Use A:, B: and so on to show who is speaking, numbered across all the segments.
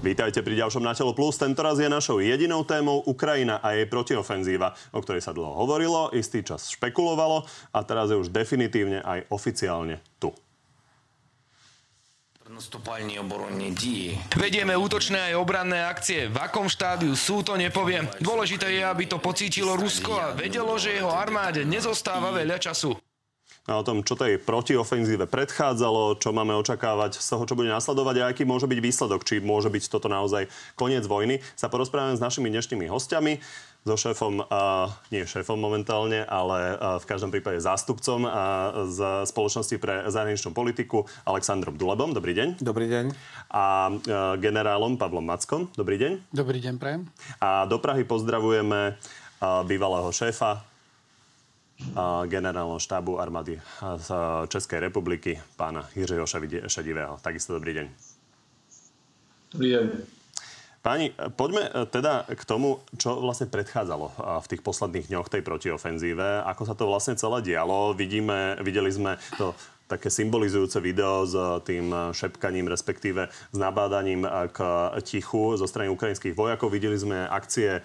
A: Vítajte pri ďalšom Na telo plus. Tentoraz je našou jedinou témou Ukrajina a jej protiofenzíva, o ktorej sa dlho hovorilo, istý čas špekulovalo a teraz je už definitívne aj oficiálne tu.
B: Vedieme útočné aj obranné akcie. V akom štádiu sú, to nepoviem. Dôležité je, aby to pocítilo Rusko a vedelo, že jeho armáde nezostáva veľa času
A: o tom, čo tej protiofenzíve predchádzalo, čo máme očakávať z toho, čo bude nasledovať a aký môže byť výsledok, či môže byť toto naozaj koniec vojny, sa porozprávame s našimi dnešnými hostiami so šéfom, uh, nie šéfom momentálne, ale uh, v každom prípade zástupcom uh, z spoločnosti pre zahraničnú politiku Aleksandrom Dulebom. Dobrý deň.
C: Dobrý deň.
A: A uh, generálom Pavlom Mackom. Dobrý deň.
C: Dobrý deň, prajem.
A: A do Prahy pozdravujeme uh, bývalého šéfa generálneho štábu armády z Českej republiky, pána Jiřeho Šedivého. Takisto dobrý deň.
D: Dobrý deň.
A: Páni, poďme e, teda k tomu, čo vlastne predchádzalo v tých posledných dňoch tej protiofenzíve. Ako sa to vlastne celé dialo. Vidíme, videli sme to také symbolizujúce video s tým šepkaním, respektíve s nabádaním k tichu zo strany ukrajinských vojakov. Videli sme akcie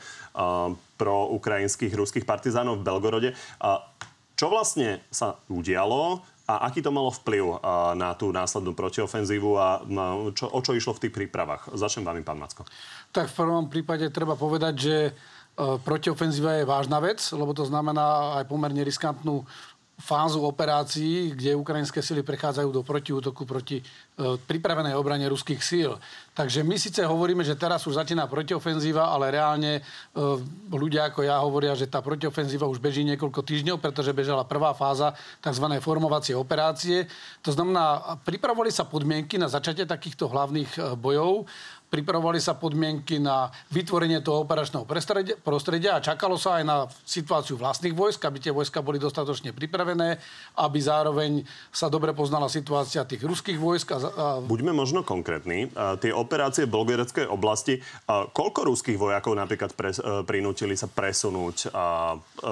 A: pro ukrajinských ruských partizánov v Belgorode. Čo vlastne sa udialo a aký to malo vplyv na tú následnú protiofenzívu a čo, o čo išlo v tých prípravách? Začnem vami, pán Macko.
C: Tak v prvom prípade treba povedať, že protiofenzíva je vážna vec, lebo to znamená aj pomerne riskantnú fázu operácií, kde ukrajinské sily prechádzajú do protiútoku proti e, pripravenej obrane ruských síl. Takže my síce hovoríme, že teraz už začína protiofenzíva, ale reálne e, ľudia ako ja hovoria, že tá protiofenzíva už beží niekoľko týždňov, pretože bežala prvá fáza tzv. formovacie operácie. To znamená, pripravovali sa podmienky na začatie takýchto hlavných e, bojov pripravovali sa podmienky na vytvorenie toho operačného prostredia a čakalo sa aj na situáciu vlastných vojsk, aby tie vojska boli dostatočne pripravené, aby zároveň sa dobre poznala situácia tých ruských vojsk. A, a...
A: Buďme možno konkrétni. Tie operácie v Belgorodeckej oblasti, koľko ruských vojakov napríklad pres, e, prinútili sa presunúť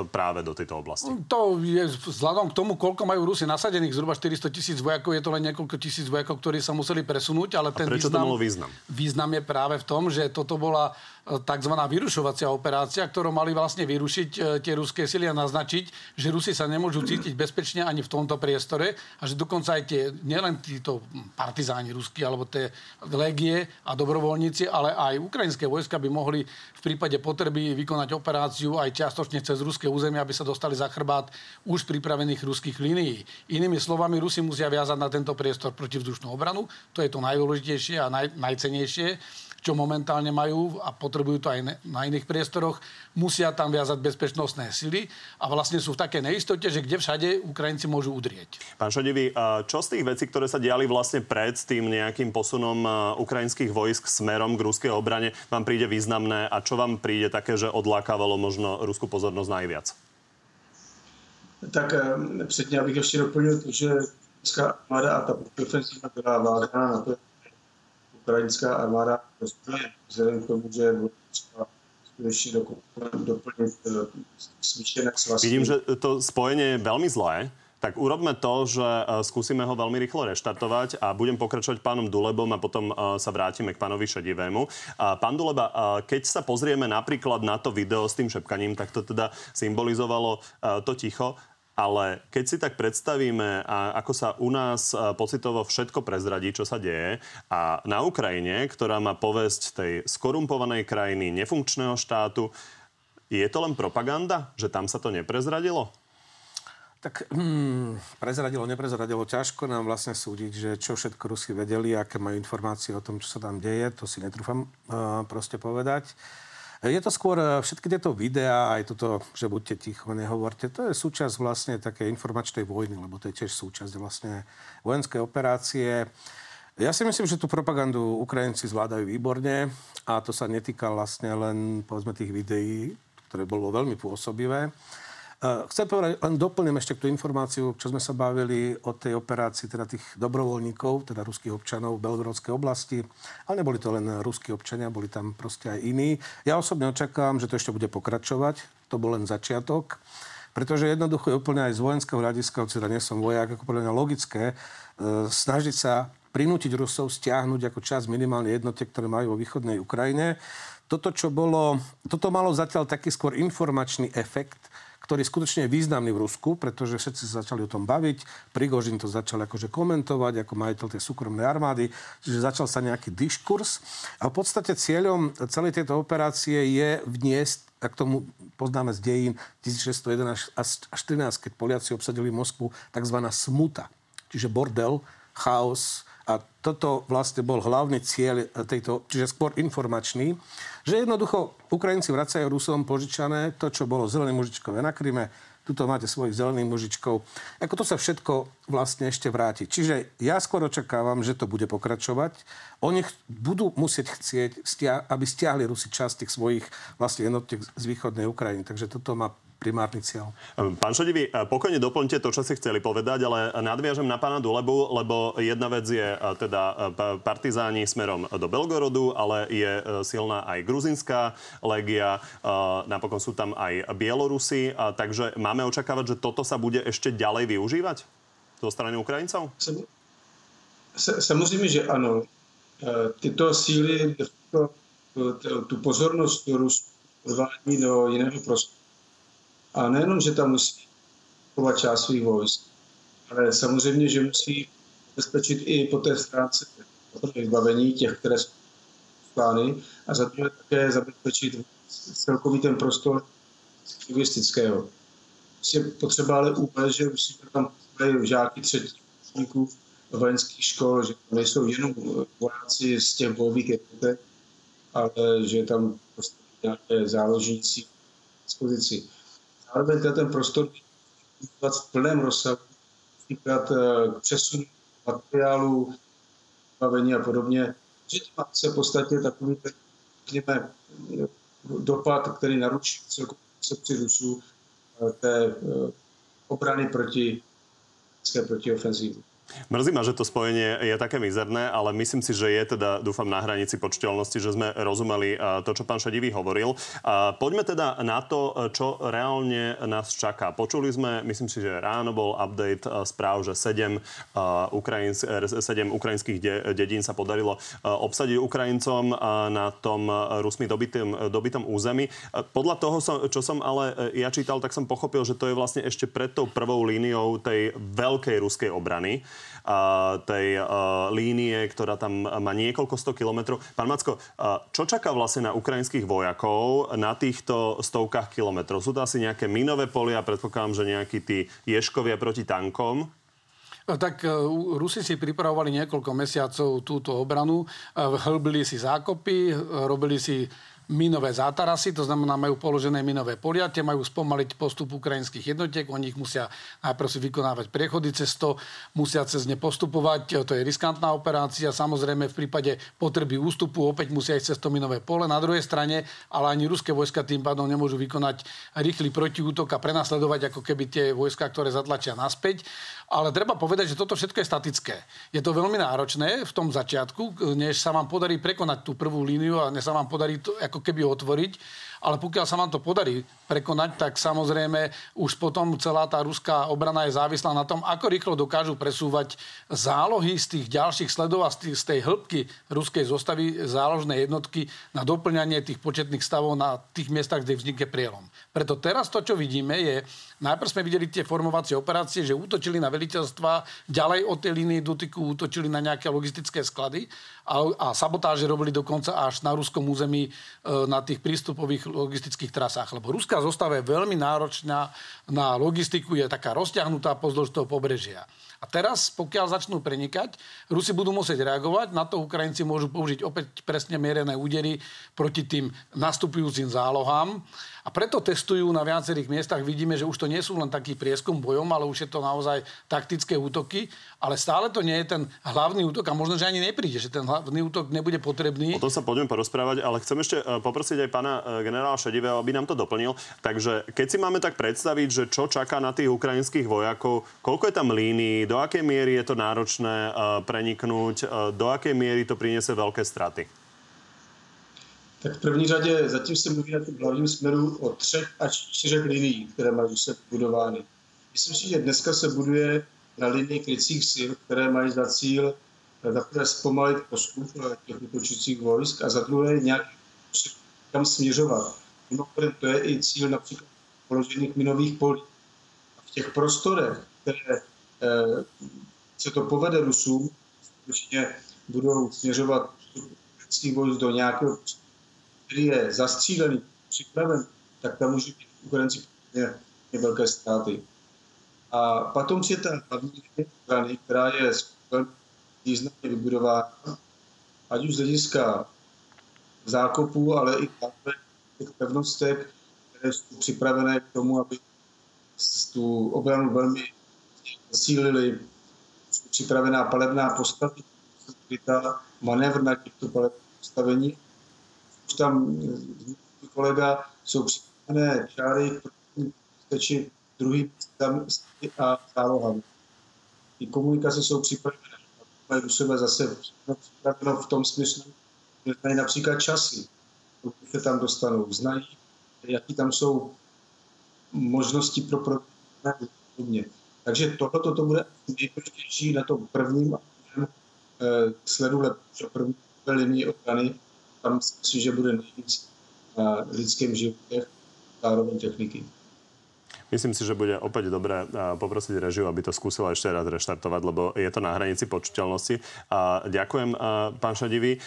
A: práve do tejto oblasti?
C: To je vzhľadom k tomu, koľko majú Rusi nasadených, zhruba 400 tisíc vojakov, je to len niekoľko tisíc vojakov, ktorí sa museli presunúť, ale ten
A: prečo
C: význam,
A: to malo význam?
C: Význam je práve v tom, že toto bola tzv. vyrušovacia operácia, ktorou mali vlastne vyrušiť e, tie ruské sily a naznačiť, že Rusi sa nemôžu cítiť bezpečne ani v tomto priestore a že dokonca aj tie, nielen títo partizáni ruskí alebo tie legie a dobrovoľníci, ale aj ukrajinské vojska by mohli v prípade potreby vykonať operáciu aj čiastočne cez ruské územie, aby sa dostali za chrbát už pripravených ruských línií. Inými slovami, Rusi musia viazať na tento priestor protivzdušnú obranu. To je to najdôležitejšie a naj, najcenejšie čo momentálne majú a potrebujú to aj na iných priestoroch, musia tam viazať bezpečnostné sily a vlastne sú v takej neistote, že kde všade Ukrajinci môžu udrieť.
A: Pán Šodivý, čo z tých vecí, ktoré sa diali vlastne pred tým nejakým posunom ukrajinských vojsk smerom k ruskej obrane, vám príde významné a čo vám príde také, že odlákávalo možno ruskú pozornosť najviac?
D: Tak eh, předtím, abych ještě doplnil to, že ruská armáda a ta ofenzíva byla vázaná na to, ukrajinská armáda vzhledem k tomu, že třeba skutečně doplniť e, smíšené svazky.
A: Vidím, že to spojenie je veľmi zlé. Tak urobme to, že e, skúsime ho veľmi rýchlo reštartovať a budem pokračovať pánom Dulebom a potom e, sa vrátime k pánovi Šedivému. Pán Duleba, keď sa pozrieme napríklad na to video s tým šepkaním, tak to teda symbolizovalo to ticho. Ale keď si tak predstavíme, a ako sa u nás pocitovo všetko prezradí, čo sa deje, a na Ukrajine, ktorá má povesť tej skorumpovanej krajiny, nefunkčného štátu, je to len propaganda, že tam sa to neprezradilo?
C: Tak hmm, prezradilo, neprezradilo. Ťažko nám vlastne súdiť, že čo všetko Rusi vedeli, aké majú informácie o tom, čo sa tam deje. To si netrúfam uh, proste povedať. Je to skôr e, všetky tieto videá, aj toto, že buďte ticho, nehovorte, to je súčasť vlastne také informačnej vojny, lebo to je tiež súčasť vlastne vojenskej operácie. Ja si myslím, že tú propagandu Ukrajinci zvládajú výborne a to sa netýka vlastne len povedzme tých videí, ktoré bolo veľmi pôsobivé. Chcem povedať, len doplním ešte tú informáciu, čo sme sa bavili o tej operácii teda tých dobrovoľníkov, teda ruských občanov v Belgorodskej oblasti. Ale neboli to len ruskí občania, boli tam proste aj iní. Ja osobne očakávam, že to ešte bude pokračovať. To bol len začiatok. Pretože jednoducho je úplne aj z vojenského hľadiska, teda nie som vojak, ako podľa mňa logické, e, snažiť sa
E: prinútiť Rusov stiahnuť ako čas minimálne jednotiek, ktoré majú vo východnej Ukrajine. Toto, čo bolo, toto malo zatiaľ taký skôr informačný efekt, ktorý skutočne je významný v Rusku, pretože všetci sa začali o tom baviť. Prigožin to začal akože komentovať ako majiteľ tej súkromnej armády, čiže začal sa nejaký diskurs. A v podstate cieľom celej tejto operácie je vniesť ak tomu poznáme z dejín 1611 až 14, keď Poliaci obsadili Moskvu, tzv. smuta, čiže bordel, chaos, a toto vlastne bol hlavný cieľ tejto, čiže skôr informačný, že jednoducho Ukrajinci vracajú Rusom požičané to, čo bolo zelené mužičkové na Kryme, tuto máte svojich zelených mužičkov. Ako to sa všetko vlastne ešte vráti. Čiže ja skôr očakávam, že to bude pokračovať. Oni ch- budú musieť chcieť, stia- aby stiahli Rusi časť tých svojich vlastne jednotiek z východnej Ukrajiny. Takže toto má primárny cieľ.
A: Ehm, pán Šodivý, e, pokojne doplňte to, čo ste chceli povedať, ale nadviažem na pána Dulebu, lebo jedna vec je e, teda e, partizáni smerom do Belgorodu, ale je silná aj gruzinská legia, napokon sú tam aj Bielorusi, takže máme očakávať, že toto sa bude ešte ďalej využívať zo strany Ukrajincov?
D: Samozřejmě, že ano. Tyto síly tu pozornost Rusku odvádí do jiného prostoru. A nejenom, že tam musí chovat část svých vojsk, ale samozřejmě, že musí bezpečit i po té stránce vybavení těch, které jsou plány a za druhé také zabezpečit celkový ten prostor logistického. Je potřeba ale uvést, že musí tam žáky třetích vojenských škol, že to nejsou jenom vojáci z těch bojových jednotek, ale že tam prostě nějaké záložníci dispozici zároveň ten prostor v plném rozsahu, například eh, k přesunu materiálu, bavení a podobně, že má se podstatě takový, řekněme, dopad, který naruší celkovou koncepci Rusů eh, té eh, obrany proti, proti ofenzívu.
A: Mrzí ma, že to spojenie je také mizerné, ale myslím si, že je teda, dúfam, na hranici počteľnosti, že sme rozumeli to, čo pán Šadivý hovoril. Poďme teda na to, čo reálne nás čaká. Počuli sme, myslím si, že ráno bol update správ, že 7, Ukrajins, 7 ukrajinských dedín sa podarilo obsadiť Ukrajincom na tom Rusmi dobitom, dobitom území. Podľa toho, čo som ale ja čítal, tak som pochopil, že to je vlastne ešte pred tou prvou líniou tej veľkej ruskej obrany tej línie, ktorá tam má niekoľko sto kilometrov. Pán Macko, čo čaká vlastne na ukrajinských vojakov na týchto stovkách kilometrov? Sú to asi nejaké minové polia, predpokladám, že nejakí tí ješkovia proti tankom?
C: No, tak e, Rusi si pripravovali niekoľko mesiacov túto obranu, e, hlbili si zákopy, e, robili si minové zátarasy, to znamená, majú položené minové polia, tie majú spomaliť postup ukrajinských jednotiek, oni ich musia najprv si vykonávať priechody cez to, musia cez ne postupovať, to je riskantná operácia, samozrejme v prípade potreby ústupu opäť musia ísť cez to minové pole. Na druhej strane, ale ani ruské vojska tým pádom nemôžu vykonať rýchly protiútok a prenasledovať ako keby tie vojska, ktoré zatlačia naspäť. Ale treba povedať, že toto všetko je statické. Je to veľmi náročné v tom začiatku, než sa vám podarí prekonať tú prvú líniu a než sa vám podarí to ako keby otvoriť ale pokiaľ sa vám to podarí prekonať, tak samozrejme už potom celá tá ruská obrana je závislá na tom, ako rýchlo dokážu presúvať zálohy z tých ďalších sledov a z, z tej hĺbky ruskej zostavy záložnej jednotky na doplňanie tých početných stavov na tých miestach, kde vznikne prielom. Preto teraz to, čo vidíme, je, najprv sme videli tie formovacie operácie, že útočili na veliteľstva, ďalej od tej línie dotyku útočili na nejaké logistické sklady a, a sabotáže robili dokonca až na ruskom území e, na tých prístupových logistických trasách, lebo ruská zostava je veľmi náročná na logistiku, je taká rozťahnutá pozdĺž toho pobrežia. A teraz, pokiaľ začnú prenikať, Rusi budú musieť reagovať, na to Ukrajinci môžu použiť opäť presne mierené údery proti tým nastupujúcim zálohám. A preto testujú na viacerých miestach. Vidíme, že už to nie sú len taký prieskum bojom, ale už je to naozaj taktické útoky. Ale stále to nie je ten hlavný útok a možno, že ani nepríde, že ten hlavný útok nebude potrebný.
A: O tom sa poďme porozprávať, ale chcem ešte e, poprosiť aj pána e, generála Šedivého, aby nám to doplnil. Takže keď si máme tak predstaviť, že čo čaká na tých ukrajinských vojakov, koľko je tam línií, do akej miery je to náročné e, preniknúť, do akej miery to priniesie veľké straty?
D: Tak v první řadě zatím se mluví na tom hlavním směru o třech až čtyřech liniích, které mají se budovány. Myslím si, že dneska se buduje na linii krycích sil, které mají za cíl za prvé zpomalit postup těch útočících vojsk a za druhé nějak kam směřovat. Mimochodem, to je i cíl například položených minových polí. V těch prostorech, které eh, se to povede Rusům, skutečně budou směřovat vojsk do nějakého který je zastřílený, připraven, tak tam může být Ukrajinci velké ztráty. A potom je ta hlavní strany, která je významně vybudována, ať už z hlediska zákopů, ale i těch pevnostek, které jsou připravené k tomu, aby tu obranu velmi zasílili. Připravená palebná postavení, manévr na těchto palebných postavení. Už tam kolega jsou připravené čáry, stačí druhý a zálohami. Ty komunikace jsou připravené. Mají u sebe zase připraveno v tom smyslu, že znají například časy, pokud se tam dostanou. Znají, jaký tam jsou možnosti pro podobně. Takže tohle to bude nejprvnější na tom prvním eh, sledu první linii ochrany. Tam si, že bude nejvíc na lidském životě zároveň techniky.
A: Myslím si, že bude opäť dobré poprosiť režiu, aby to skúsila ešte raz reštartovať, lebo je to na hranici počiteľnosti. Ďakujem, pán Šadivý.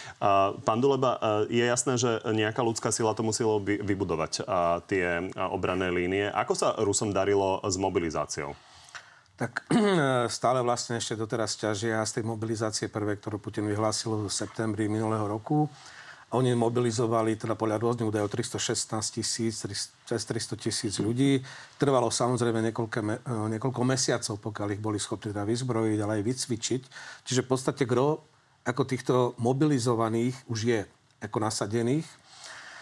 A: Pán Duleba, je jasné, že nejaká ľudská sila to muselo vybudovať, tie obranné línie. Ako sa Rusom darilo s mobilizáciou?
E: tak stále vlastne ešte doteraz ťažia z tej mobilizácie prvé, ktorú Putin vyhlásil v septembri minulého roku. Oni mobilizovali teda podľa rôznych údajov 316 tisíc, cez 300 tisíc ľudí. Trvalo samozrejme niekoľko, e, niekoľko mesiacov, pokiaľ ich boli schopní teda vyzbrojiť, ale aj vycvičiť. Čiže v podstate gro ako týchto mobilizovaných už je ako nasadených.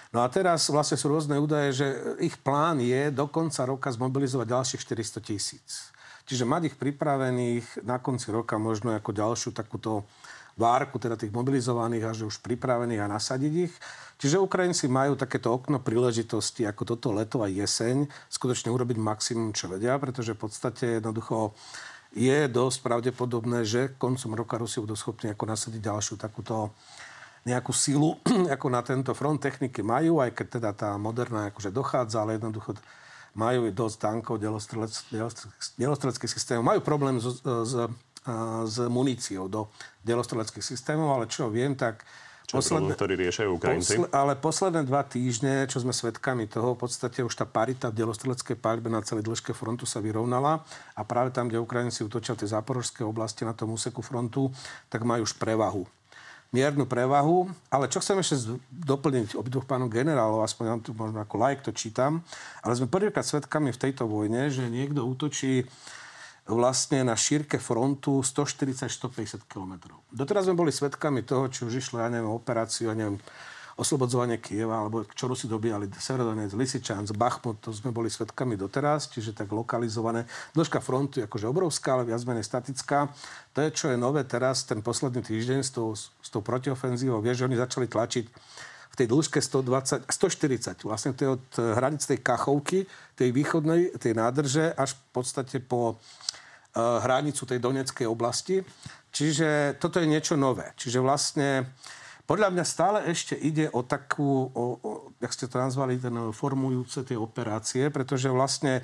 E: No a teraz vlastne sú rôzne údaje, že ich plán je do konca roka zmobilizovať ďalších 400 tisíc. Čiže mať ich pripravených na konci roka možno ako ďalšiu takúto várku, teda tých mobilizovaných a že už pripravených a nasadiť ich. Čiže Ukrajinci majú takéto okno príležitosti, ako toto leto a jeseň, skutočne urobiť maximum, čo vedia, pretože v podstate jednoducho je dosť pravdepodobné, že koncom roka Rusi budú schopní ako nasadiť ďalšiu takúto nejakú silu, ako na tento front techniky majú, aj keď teda tá moderná akože dochádza, ale jednoducho majú dosť tankov, delostreleckých systémov. Majú problém s, s s muníciou do delostreleckých systémov, ale čo viem, tak
A: čo posledné, problém, ktorý riešajú Ukrajinci?
E: Posle, ale posledné dva týždne, čo sme svedkami toho, v podstate už tá parita v delostreleckej paľbe na celej dĺžke frontu sa vyrovnala a práve tam, kde Ukrajinci utočia v tej záporožskej oblasti na tom úseku frontu, tak majú už prevahu miernu prevahu. Ale čo chcem ešte doplniť obidvoch pánov generálov, aspoň ja tu možno ako like to čítam, ale sme prvýkrát svedkami v tejto vojne, že niekto útočí vlastne na šírke frontu 140-150 km. Doteraz sme boli svedkami toho, či už išlo, ja neviem, operáciu, ja neviem, oslobodzovanie Kieva, alebo čo Rusi dobíjali Severodonec, Lisičansk, Bachmut, to sme boli svedkami doteraz, čiže tak lokalizované. Dĺžka frontu je akože obrovská, ale viac menej statická. To je, čo je nové teraz, ten posledný týždeň s tou, s tou protiofenzívou, vieš, že oni začali tlačiť tej dĺžke 120, 140, vlastne to je od hranic tej Kachovky, tej východnej, tej nádrže, až v podstate po Eh, hranicu tej Doneckej oblasti. Čiže toto je niečo nové. Čiže vlastne podľa mňa stále ešte ide o takú, o, o, jak ste to nazvali, ten formujúce tie operácie, pretože vlastne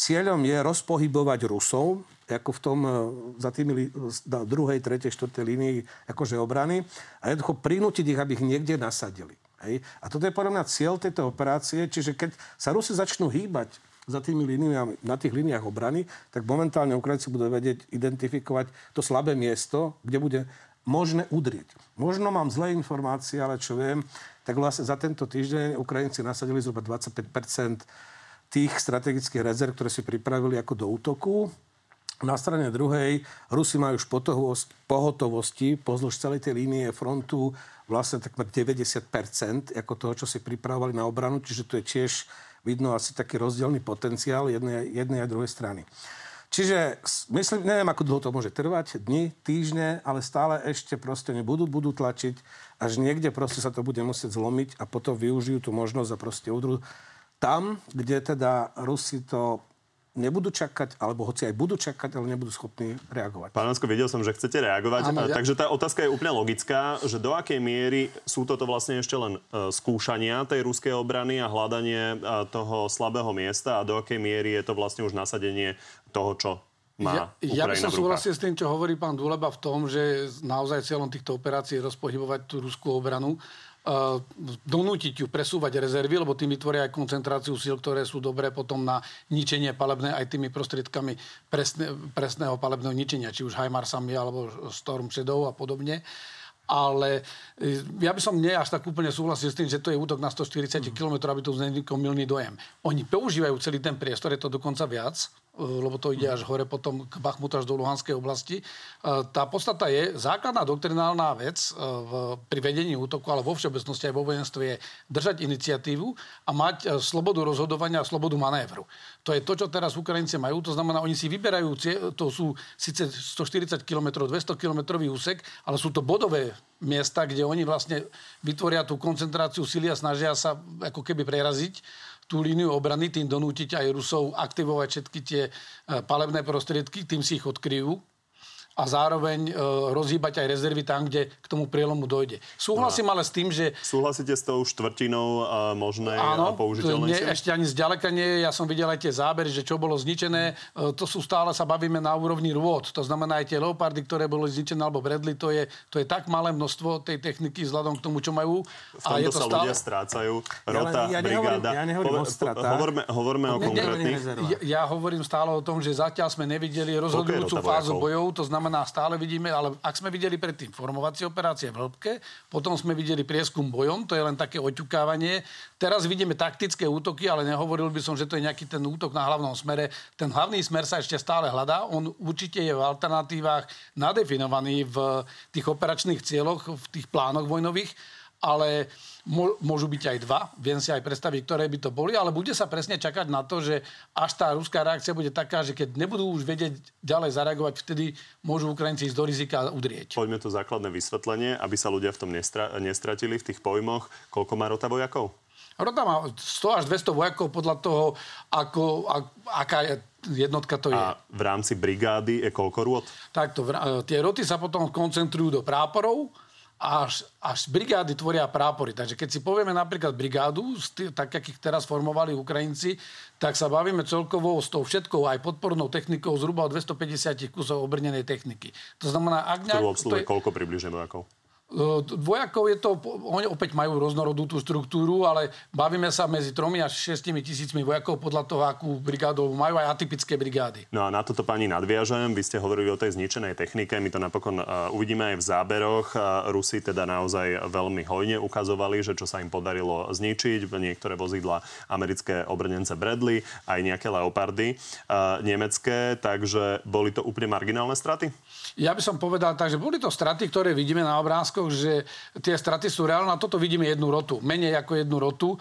E: cieľom je rozpohybovať Rusov, ako v tom, eh, za tými druhej, tretej, štvrtej línii akože obrany a jednoducho prinútiť ich, aby ich niekde nasadili. Hej. A toto je podľa mňa cieľ tejto operácie, čiže keď sa Rusi začnú hýbať za tými líniami, na tých líniách obrany, tak momentálne Ukrajinci budú vedieť identifikovať to slabé miesto, kde bude možné udrieť. Možno mám zlé informácie, ale čo viem, tak vlastne za tento týždeň Ukrajinci nasadili zhruba 25% tých strategických rezerv, ktoré si pripravili ako do útoku. Na strane druhej Rusi majú už pohotovosti pozdĺž celej tej línie frontu vlastne takmer 90 ako toho, čo si pripravovali na obranu, čiže to je tiež vidno asi taký rozdielný potenciál jednej, jednej a druhej strany. Čiže myslím, neviem, ako dlho to môže trvať, dni, týždne, ale stále ešte proste nebudú, budú tlačiť, až niekde proste sa to bude musieť zlomiť a potom využijú tú možnosť a proste udru tam, kde teda Rusi to nebudú čakať, alebo hoci aj budú čakať, ale nebudú schopní reagovať.
A: Pán Lansko, videl som, že chcete reagovať.
C: Áno, ja...
A: Takže tá otázka je úplne logická, že do akej miery sú toto vlastne ešte len uh, skúšania tej ruskej obrany a hľadanie uh, toho slabého miesta a do akej miery je to vlastne už nasadenie toho, čo má
C: ja, ja by som súhlasil s tým, čo hovorí pán Duleba v tom, že naozaj cieľom týchto operácií je rozpohybovať tú ruskú obranu uh, donútiť ju presúvať rezervy, lebo tým vytvoria aj koncentráciu síl, ktoré sú dobré potom na ničenie palebné aj tými prostriedkami presne, presného palebného ničenia, či už Hajmarsami alebo Storm Shadow a podobne. Ale e, ja by som nie až tak úplne súhlasil s tým, že to je útok na 140 km, aby to vznikol milný dojem. Oni používajú celý ten priestor, je to dokonca viac, lebo to ide až hore potom k Bachmutu až do Luhanskej oblasti. E, tá podstata je, základná doktrinálna vec e, v, pri vedení útoku, ale vo všeobecnosti aj vo vojenstve je držať iniciatívu a mať slobodu rozhodovania a slobodu manévru. To je to, čo teraz Ukrajinci majú. To znamená, oni si vyberajú, to sú síce 140 km, 200 km úsek, ale sú to bodové miesta, kde oni vlastne vytvoria tú koncentráciu síly a snažia sa ako keby preraziť tú líniu obrany, tým donútiť aj Rusov aktivovať všetky tie e, palebné prostriedky, tým si ich odkryjú a zároveň e, rozhýbať aj rezervy tam, kde k tomu prielomu dojde. Súhlasím no. ale s tým, že...
A: Súhlasíte s tou štvrtinou a možnej Áno, použiteľnej?
C: Nie, ešte ani zďaleka nie. Ja som videl aj tie zábery, že čo bolo zničené. E, to sú stále, sa bavíme na úrovni rôd. To znamená aj tie leopardy, ktoré boli zničené alebo bredli, to je, to je tak malé množstvo tej techniky vzhľadom k tomu, čo majú.
A: V a je to sa stále... ľudia strácajú. Rota, ja, ja brigáda.
E: Ja nehovorím o stratách.
A: Hovorme, hovorme o konkrétnych.
C: Ja, ja hovorím stále o tom, že zatiaľ sme nevideli rozhodujúcu fázu bojov. To znamená, znamená, stále vidíme, ale ak sme videli predtým formovacie operácie v hĺbke, potom sme videli prieskum bojom, to je len také oťukávanie. Teraz vidíme taktické útoky, ale nehovoril by som, že to je nejaký ten útok na hlavnom smere. Ten hlavný smer sa ešte stále hľadá. On určite je v alternatívach nadefinovaný v tých operačných cieľoch, v tých plánoch vojnových, ale môžu byť aj dva, viem si aj predstaviť, ktoré by to boli, ale bude sa presne čakať na to, že až tá ruská reakcia bude taká, že keď nebudú už vedieť ďalej zareagovať, vtedy môžu Ukrajinci ísť do rizika a udrieť.
A: Poďme to základné vysvetlenie, aby sa ľudia v tom nestra- nestratili v tých pojmoch. Koľko má rota vojakov?
C: Rota má 100 až 200 vojakov podľa toho, ako, a, aká je jednotka to je.
A: A v rámci brigády je koľko rôd?
C: Takto, tie roty sa potom koncentrujú do práporov, až, až brigády tvoria prápory. Takže keď si povieme napríklad brigádu, tak akých teraz formovali Ukrajinci, tak sa bavíme celkovo s tou všetkou aj podpornou technikou zhruba o 250 kusov obrnenej techniky. To znamená, ak
A: nejak... To je... koľko približne vojakov?
C: Vojakov je to, oni opäť majú rôznorodú tú štruktúru, ale bavíme sa medzi 3 až 6 tisícmi vojakov podľa toho, akú brigádu majú aj atypické brigády.
A: No a na toto pani nadviažem. Vy ste hovorili o tej zničenej technike. My to napokon uh, uvidíme aj v záberoch. Uh, Rusi teda naozaj veľmi hojne ukazovali, že čo sa im podarilo zničiť. Niektoré vozidla americké obrnence Bradley, aj nejaké Leopardy uh, nemecké. Takže boli to úplne marginálne straty?
C: Ja by som povedal tak, že boli to straty, ktoré vidíme na obrázkoch, že tie straty sú reálne a toto vidíme jednu rotu. Menej ako jednu rotu. E,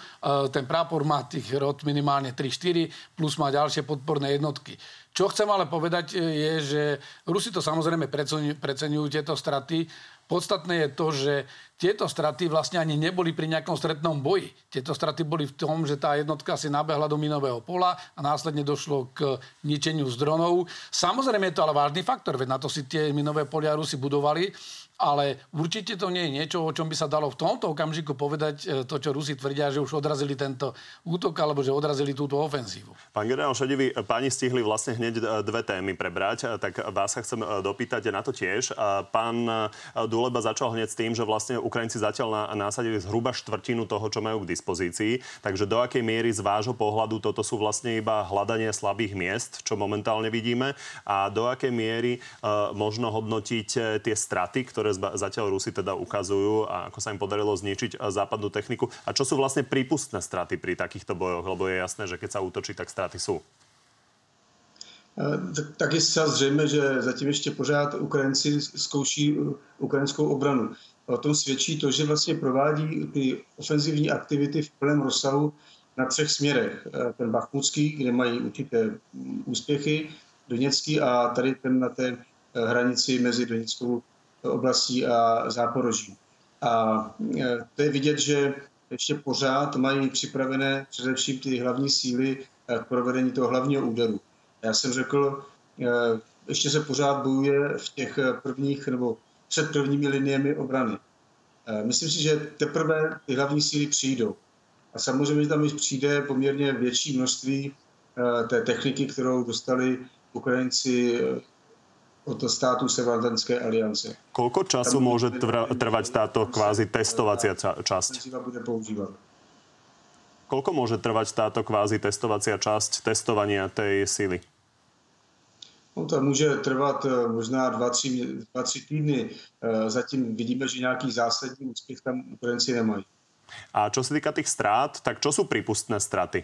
C: ten prápor má tých rot minimálne 3-4, plus má ďalšie podporné jednotky. Čo chcem ale povedať e, je, že Rusi to samozrejme preceňujú tieto straty, Podstatné je to, že tieto straty vlastne ani neboli pri nejakom stretnom boji. Tieto straty boli v tom, že tá jednotka si nabehla do minového pola a následne došlo k ničeniu z dronov. Samozrejme je to ale vážny faktor, veď na to si tie minové polia Rusi budovali ale určite to nie je niečo, o čom by sa dalo v tomto okamžiku povedať e, to, čo Rusi tvrdia, že už odrazili tento útok alebo že odrazili túto ofenzívu.
A: Pán generál Šedivý, páni stihli vlastne hneď e, dve témy prebrať, e, tak vás sa chcem dopýtať na to tiež. Pán Duleba začal hneď s tým, že vlastne Ukrajinci zatiaľ násadili zhruba štvrtinu toho, čo majú k dispozícii. Takže do akej miery z vášho pohľadu toto sú vlastne iba hľadanie slabých miest, čo momentálne vidíme, a do akej miery možno hodnotiť tie straty, ktoré ktoré zatiaľ Rusi teda ukazujú a ako sa im podarilo zničiť západnú techniku. A čo sú vlastne prípustné straty pri takýchto bojoch? Lebo je jasné, že keď sa útočí, tak straty sú.
D: Tak je zcela zřejmé, že zatím ještě pořád Ukrajinci zkouší ukrajinskou obranu. O tom svědčí to, že vlastně provádí ty ofenzivní aktivity v plném rozsahu na třech směrech. Ten Bachmutský, kde mají určité úspěchy, Doněcký a tady ten na té hranici mezi Doněckou oblastí a záporoží. A e, to je vidět, že ještě pořád mají připravené především ty hlavní síly e, k provedení toho hlavního úderu. Já jsem řekl, ještě se pořád bojuje v těch prvních nebo před prvními liniemi obrany. Myslím si, že teprve ty hlavní síly přijdou. A samozřejmě, že tam přijde poměrně větší množství té techniky, kterou dostali Ukrajinci od státu Severoatlantické aliance.
A: Koľko času môže trvať táto kvázi testovacia časť?
D: bude používať.
A: Koľko môže trvať táto kvázi testovacia časť testovania tej síly?
D: No, to může trvat eh, možná 2-3 týdny. Eh, zatím vidíme, že nějaký zásadní úspěch tam Ukrajinci nemají.
A: A čo sa týka tých strát, tak čo sú prípustné straty?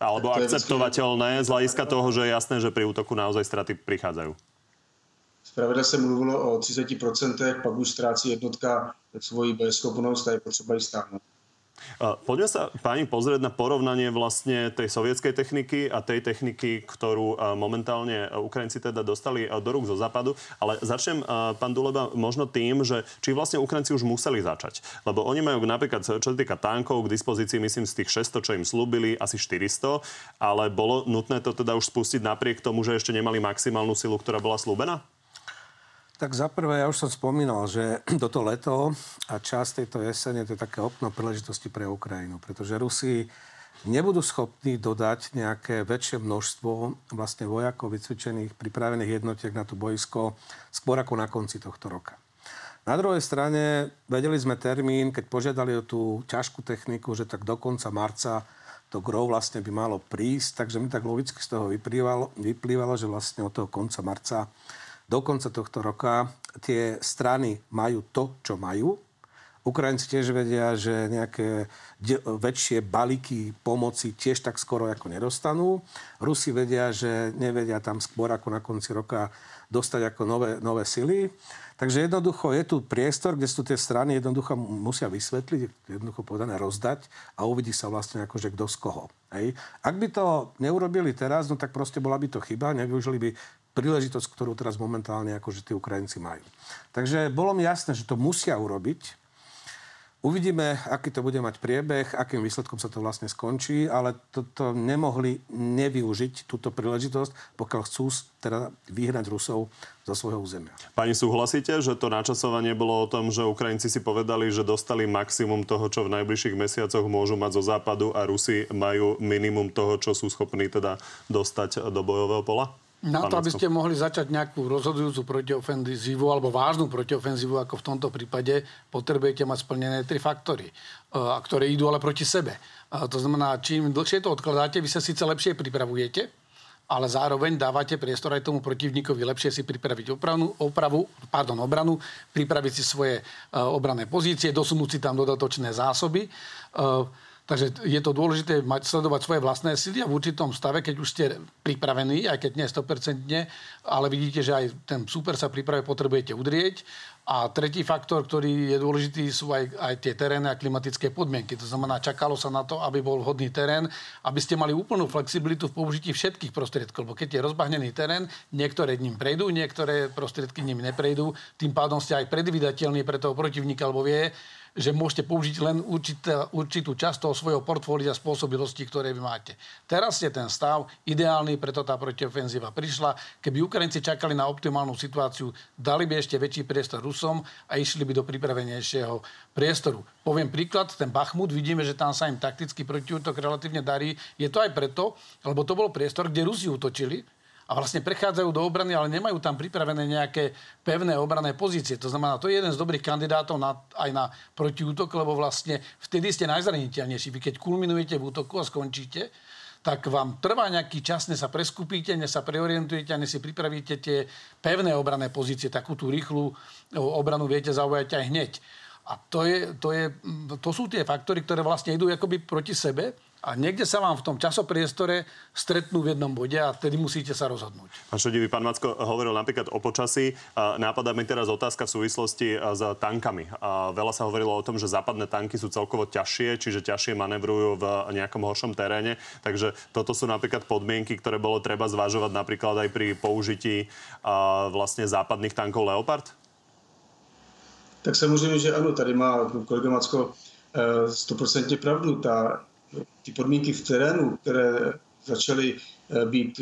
A: Alebo akceptovateľné z hľadiska toho, že je jasné, že pri útoku naozaj straty prichádzajú?
D: Zpravidla se mluvilo o 30%, pak už ztrácí jednotka svoji bezschopnost a je potřeba ji stáhnout.
A: Poďme sa, pani, pozrieť na porovnanie vlastne tej sovietskej techniky a tej techniky, ktorú momentálne Ukrajinci teda dostali do rúk zo západu. Ale začnem, pán Duleba, možno tým, že či vlastne Ukrajinci už museli začať. Lebo oni majú napríklad, čo sa týka tankov, k dispozícii, myslím, z tých 600, čo im slúbili, asi 400, ale bolo nutné to teda už spustiť napriek tomu, že ešte nemali maximálnu silu, ktorá bola slúbená?
E: Tak za prvé, ja už som spomínal, že toto leto a čas tejto jesene to je také okno príležitosti pre Ukrajinu, pretože Rusi nebudú schopní dodať nejaké väčšie množstvo vlastne vojakov vycvičených, pripravených jednotiek na to boisko skôr ako na konci tohto roka. Na druhej strane vedeli sme termín, keď požiadali o tú ťažkú techniku, že tak do konca marca to gro vlastne by malo prísť, takže mi tak logicky z toho vyplývalo, vyplývalo že vlastne od toho konca marca do konca tohto roka tie strany majú to, čo majú. Ukrajinci tiež vedia, že nejaké väčšie balíky pomoci tiež tak skoro ako nedostanú. Rusi vedia, že nevedia tam skôr ako na konci roka dostať ako nové, nové sily. Takže jednoducho je tu priestor, kde sú tie strany jednoducho musia vysvetliť, jednoducho povedané rozdať a uvidí sa vlastne akože kto z koho. Hej. Ak by to neurobili teraz, no tak proste bola by to chyba, nevyužili by príležitosť, ktorú teraz momentálne akože tí Ukrajinci majú. Takže bolo mi jasné, že to musia urobiť. Uvidíme, aký to bude mať priebeh, akým výsledkom sa to vlastne skončí, ale toto nemohli nevyužiť, túto príležitosť, pokiaľ chcú teda vyhnať Rusov zo svojho územia.
A: Pani, súhlasíte, že to načasovanie bolo o tom, že Ukrajinci si povedali, že dostali maximum toho, čo v najbližších mesiacoch môžu mať zo západu a Rusi majú minimum toho, čo sú schopní teda dostať do bojového pola?
C: Na to, aby ste mohli začať nejakú rozhodujúcu protiofenzívu alebo vážnu protiofenzívu, ako v tomto prípade, potrebujete mať splnené tri faktory, ktoré idú ale proti sebe. To znamená, čím dlhšie to odkladáte, vy sa síce lepšie pripravujete, ale zároveň dávate priestor aj tomu protivníkovi lepšie si pripraviť opravu, opravu, pardon, obranu, pripraviť si svoje obrané pozície, dosunúť si tam dodatočné zásoby. Takže je to dôležité mať, sledovať svoje vlastné sily a v určitom stave, keď už ste pripravení, aj keď nie 100%, ale vidíte, že aj ten super sa pripravuje, potrebujete udrieť. A tretí faktor, ktorý je dôležitý, sú aj, aj tie terénne a klimatické podmienky. To znamená, čakalo sa na to, aby bol vhodný terén, aby ste mali úplnú flexibilitu v použití všetkých prostriedkov. Lebo keď je rozbahnený terén, niektoré ním prejdú, niektoré prostriedky ním neprejdú. Tým pádom ste aj predvydateľní pre toho protivníka, alebo vie, že môžete použiť len určitá, určitú časť toho svojho portfólia spôsobilostí, ktoré vy máte. Teraz je ten stav ideálny, preto tá protiofenzíva prišla. Keby Ukrajinci čakali na optimálnu situáciu, dali by ešte väčší priestor Rusom a išli by do pripravenejšieho priestoru. Poviem príklad, ten Bachmut, vidíme, že tam sa im takticky protiútok relatívne darí. Je to aj preto, lebo to bol priestor, kde Rusi útočili, a vlastne prechádzajú do obrany, ale nemajú tam pripravené nejaké pevné obrané pozície. To znamená, to je jeden z dobrých kandidátov na, aj na protiútok, lebo vlastne vtedy ste najzraniteľnejší. Vy keď kulminujete v útoku a skončíte, tak vám trvá nejaký čas, než sa preskupíte, než sa preorientujete a než si pripravíte tie pevné obrané pozície. Takú tú rýchlu obranu viete zaujať aj hneď. A to, je, to, je, to sú tie faktory, ktoré vlastne idú akoby proti sebe a niekde sa vám v tom časopriestore stretnú v jednom bode a tedy musíte sa rozhodnúť.
A: Pán Šedivý, pán Macko hovoril napríklad o počasí. Nápadá mi teraz otázka v súvislosti s tankami. Veľa sa hovorilo o tom, že západné tanky sú celkovo ťažšie, čiže ťažšie manevrujú v nejakom horšom teréne. Takže toto sú napríklad podmienky, ktoré bolo treba zvažovať napríklad aj pri použití vlastne západných tankov Leopard?
D: Tak samozřejmě, že ano, tady má kolega Macko 100% eh, pravdu. Ta ty podmínky v terénu, které začaly být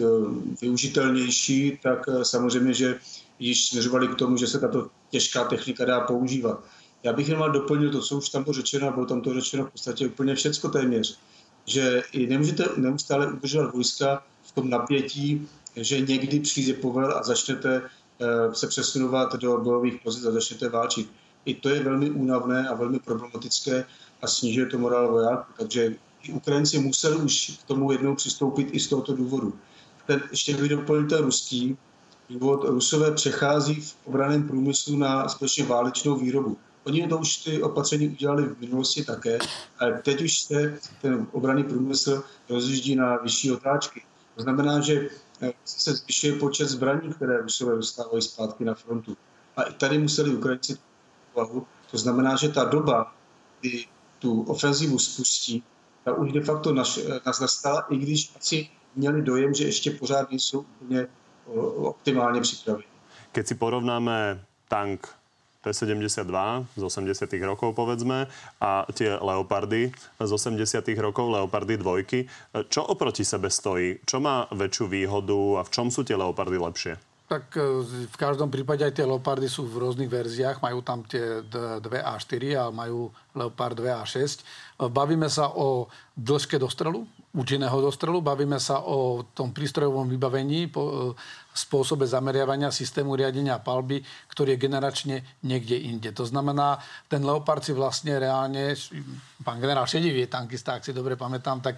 D: využitelnější, tak samozřejmě, že již směřovali k tomu, že se tato těžká technika dá používat. Já bych jenom doplnil to, co už tam bylo řečeno, a bylo tam to řečeno v podstatě úplně všecko téměř, že i nemůžete neustále udržovat vojska v tom napětí, že někdy přijde povel a začnete se přesunovat do bojových pozic a začnete válčit. I to je velmi únavné a velmi problematické a snižuje to morál vojáků. Takže Ukrajinci museli už k tomu jednou přistoupit i z tohoto důvodu. Ten, ještě bych doplnil ten ruský důvod. Rusové přechází v obraném průmyslu na skutečně válečnou výrobu. Oni to už ty opatření udělali v minulosti také, ale teď už se ten obranný průmysl rozjíždí na vyšší otáčky. To znamená, že se zvyšuje počet zbraní, které Rusové dostávají zpátky na frontu. A i tady museli Ukrajinci úvahu. To znamená, že ta doba, kdy tu ofenzivu spustí, ta už de facto naš, nás nastala, i když asi měli dojem, že ještě pořád nejsou úplně optimálně připravení.
A: Keď si porovnáme tank T-72 z 80 rokov, povedzme, a tie Leopardy z 80 rokov, Leopardy dvojky, čo oproti sebe stojí? Čo má väčšiu výhodu a v čom sú tie Leopardy lepšie?
C: Tak e, v každom prípade aj tie Leopardy sú v rôznych verziách. Majú tam tie 2A4 a majú Leopard 2A6. E, bavíme sa o dĺžke dostrelu, účinného dostrelu. Bavíme sa o tom prístrojovom vybavení, po, spôsobe zameriavania systému riadenia palby, ktorý je generačne niekde inde. To znamená, ten Leopard si vlastne reálne, pán generál Šedivý je tankista, ak si dobre pamätám, tak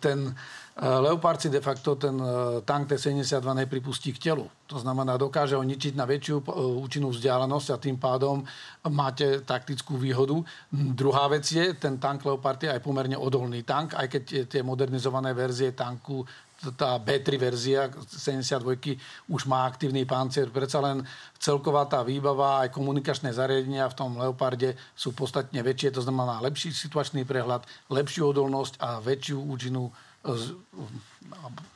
C: ten Eh, Leopard si de facto ten eh, tank T-72 nepripustí k telu. To znamená, dokáže ho ničiť na väčšiu eh, účinnú vzdialenosť a tým pádom máte taktickú výhodu. Druhá vec je, ten tank Leopard je aj pomerne odolný tank, aj keď tie modernizované verzie tanku tá B3 verzia 72 už má aktívny pancier. Predsa len celková tá výbava aj komunikačné zariadenia v tom Leoparde sú podstatne väčšie. To znamená lepší situačný prehľad, lepšiu odolnosť a väčšiu účinnú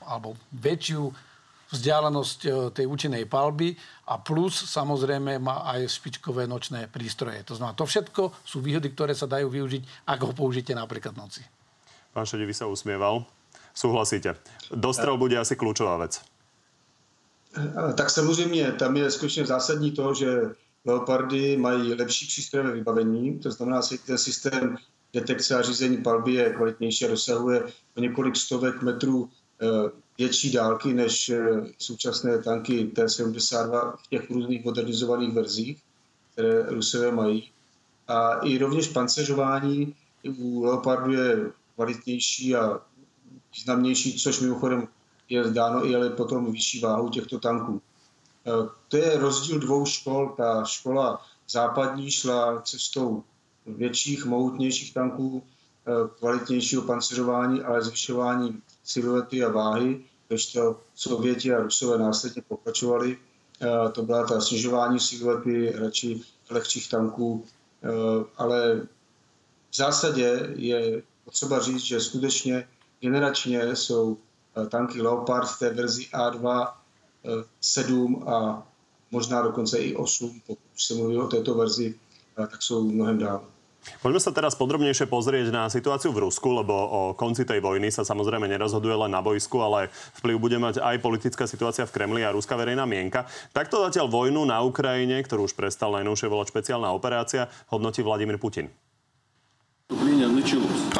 C: alebo väčšiu vzdialenosť e, tej účinnej palby a plus samozrejme má aj špičkové nočné prístroje. To znamená, to všetko sú výhody, ktoré sa dajú využiť, ak ho použijete napríklad noci.
A: Pán Šedivý sa usmieval. Súhlasíte. Dostrel bude asi kľúčová vec.
D: Tak samozřejmě, tam je skutečně zásadní to, že Leopardy mají lepší přístrojové vybavení, to znamená, že ten systém detekce a řízení palby je kvalitnější a dosahuje o několik stovek metrů eh, větší dálky než eh, současné tanky T-72 v těch různých modernizovaných verzích, které Rusové mají. A i rovněž panceřování u Leopardu je kvalitnější a významnější, což mimochodem je zdáno i ale potom vyšší váhu těchto tanků. Eh, to je rozdíl dvou škol. Ta škola západní šla cestou větších, mohutnějších tanků, eh, kvalitnějšího pancířování, ale zvyšování siluety a váhy, to Sověti a Rusové následně pokračovali. Eh, to byla ta snižování siluety radši lehčích tanků, ale v zásadě je potřeba říct, že skutečně generačně jsou tanky Leopard v té verzi A2 7 a možná dokonce i 8, pokud se mluví o této verzi, tak jsou mnohem dál.
A: Poďme sa teraz podrobnejšie pozrieť na situáciu v Rusku, lebo o konci tej vojny sa samozrejme nerozhoduje len na bojsku, ale vplyv bude mať aj politická situácia v Kremli a ruská verejná mienka. Takto zatiaľ vojnu na Ukrajine, ktorú už prestal najnovšie volať špeciálna operácia, hodnotí Vladimír Putin.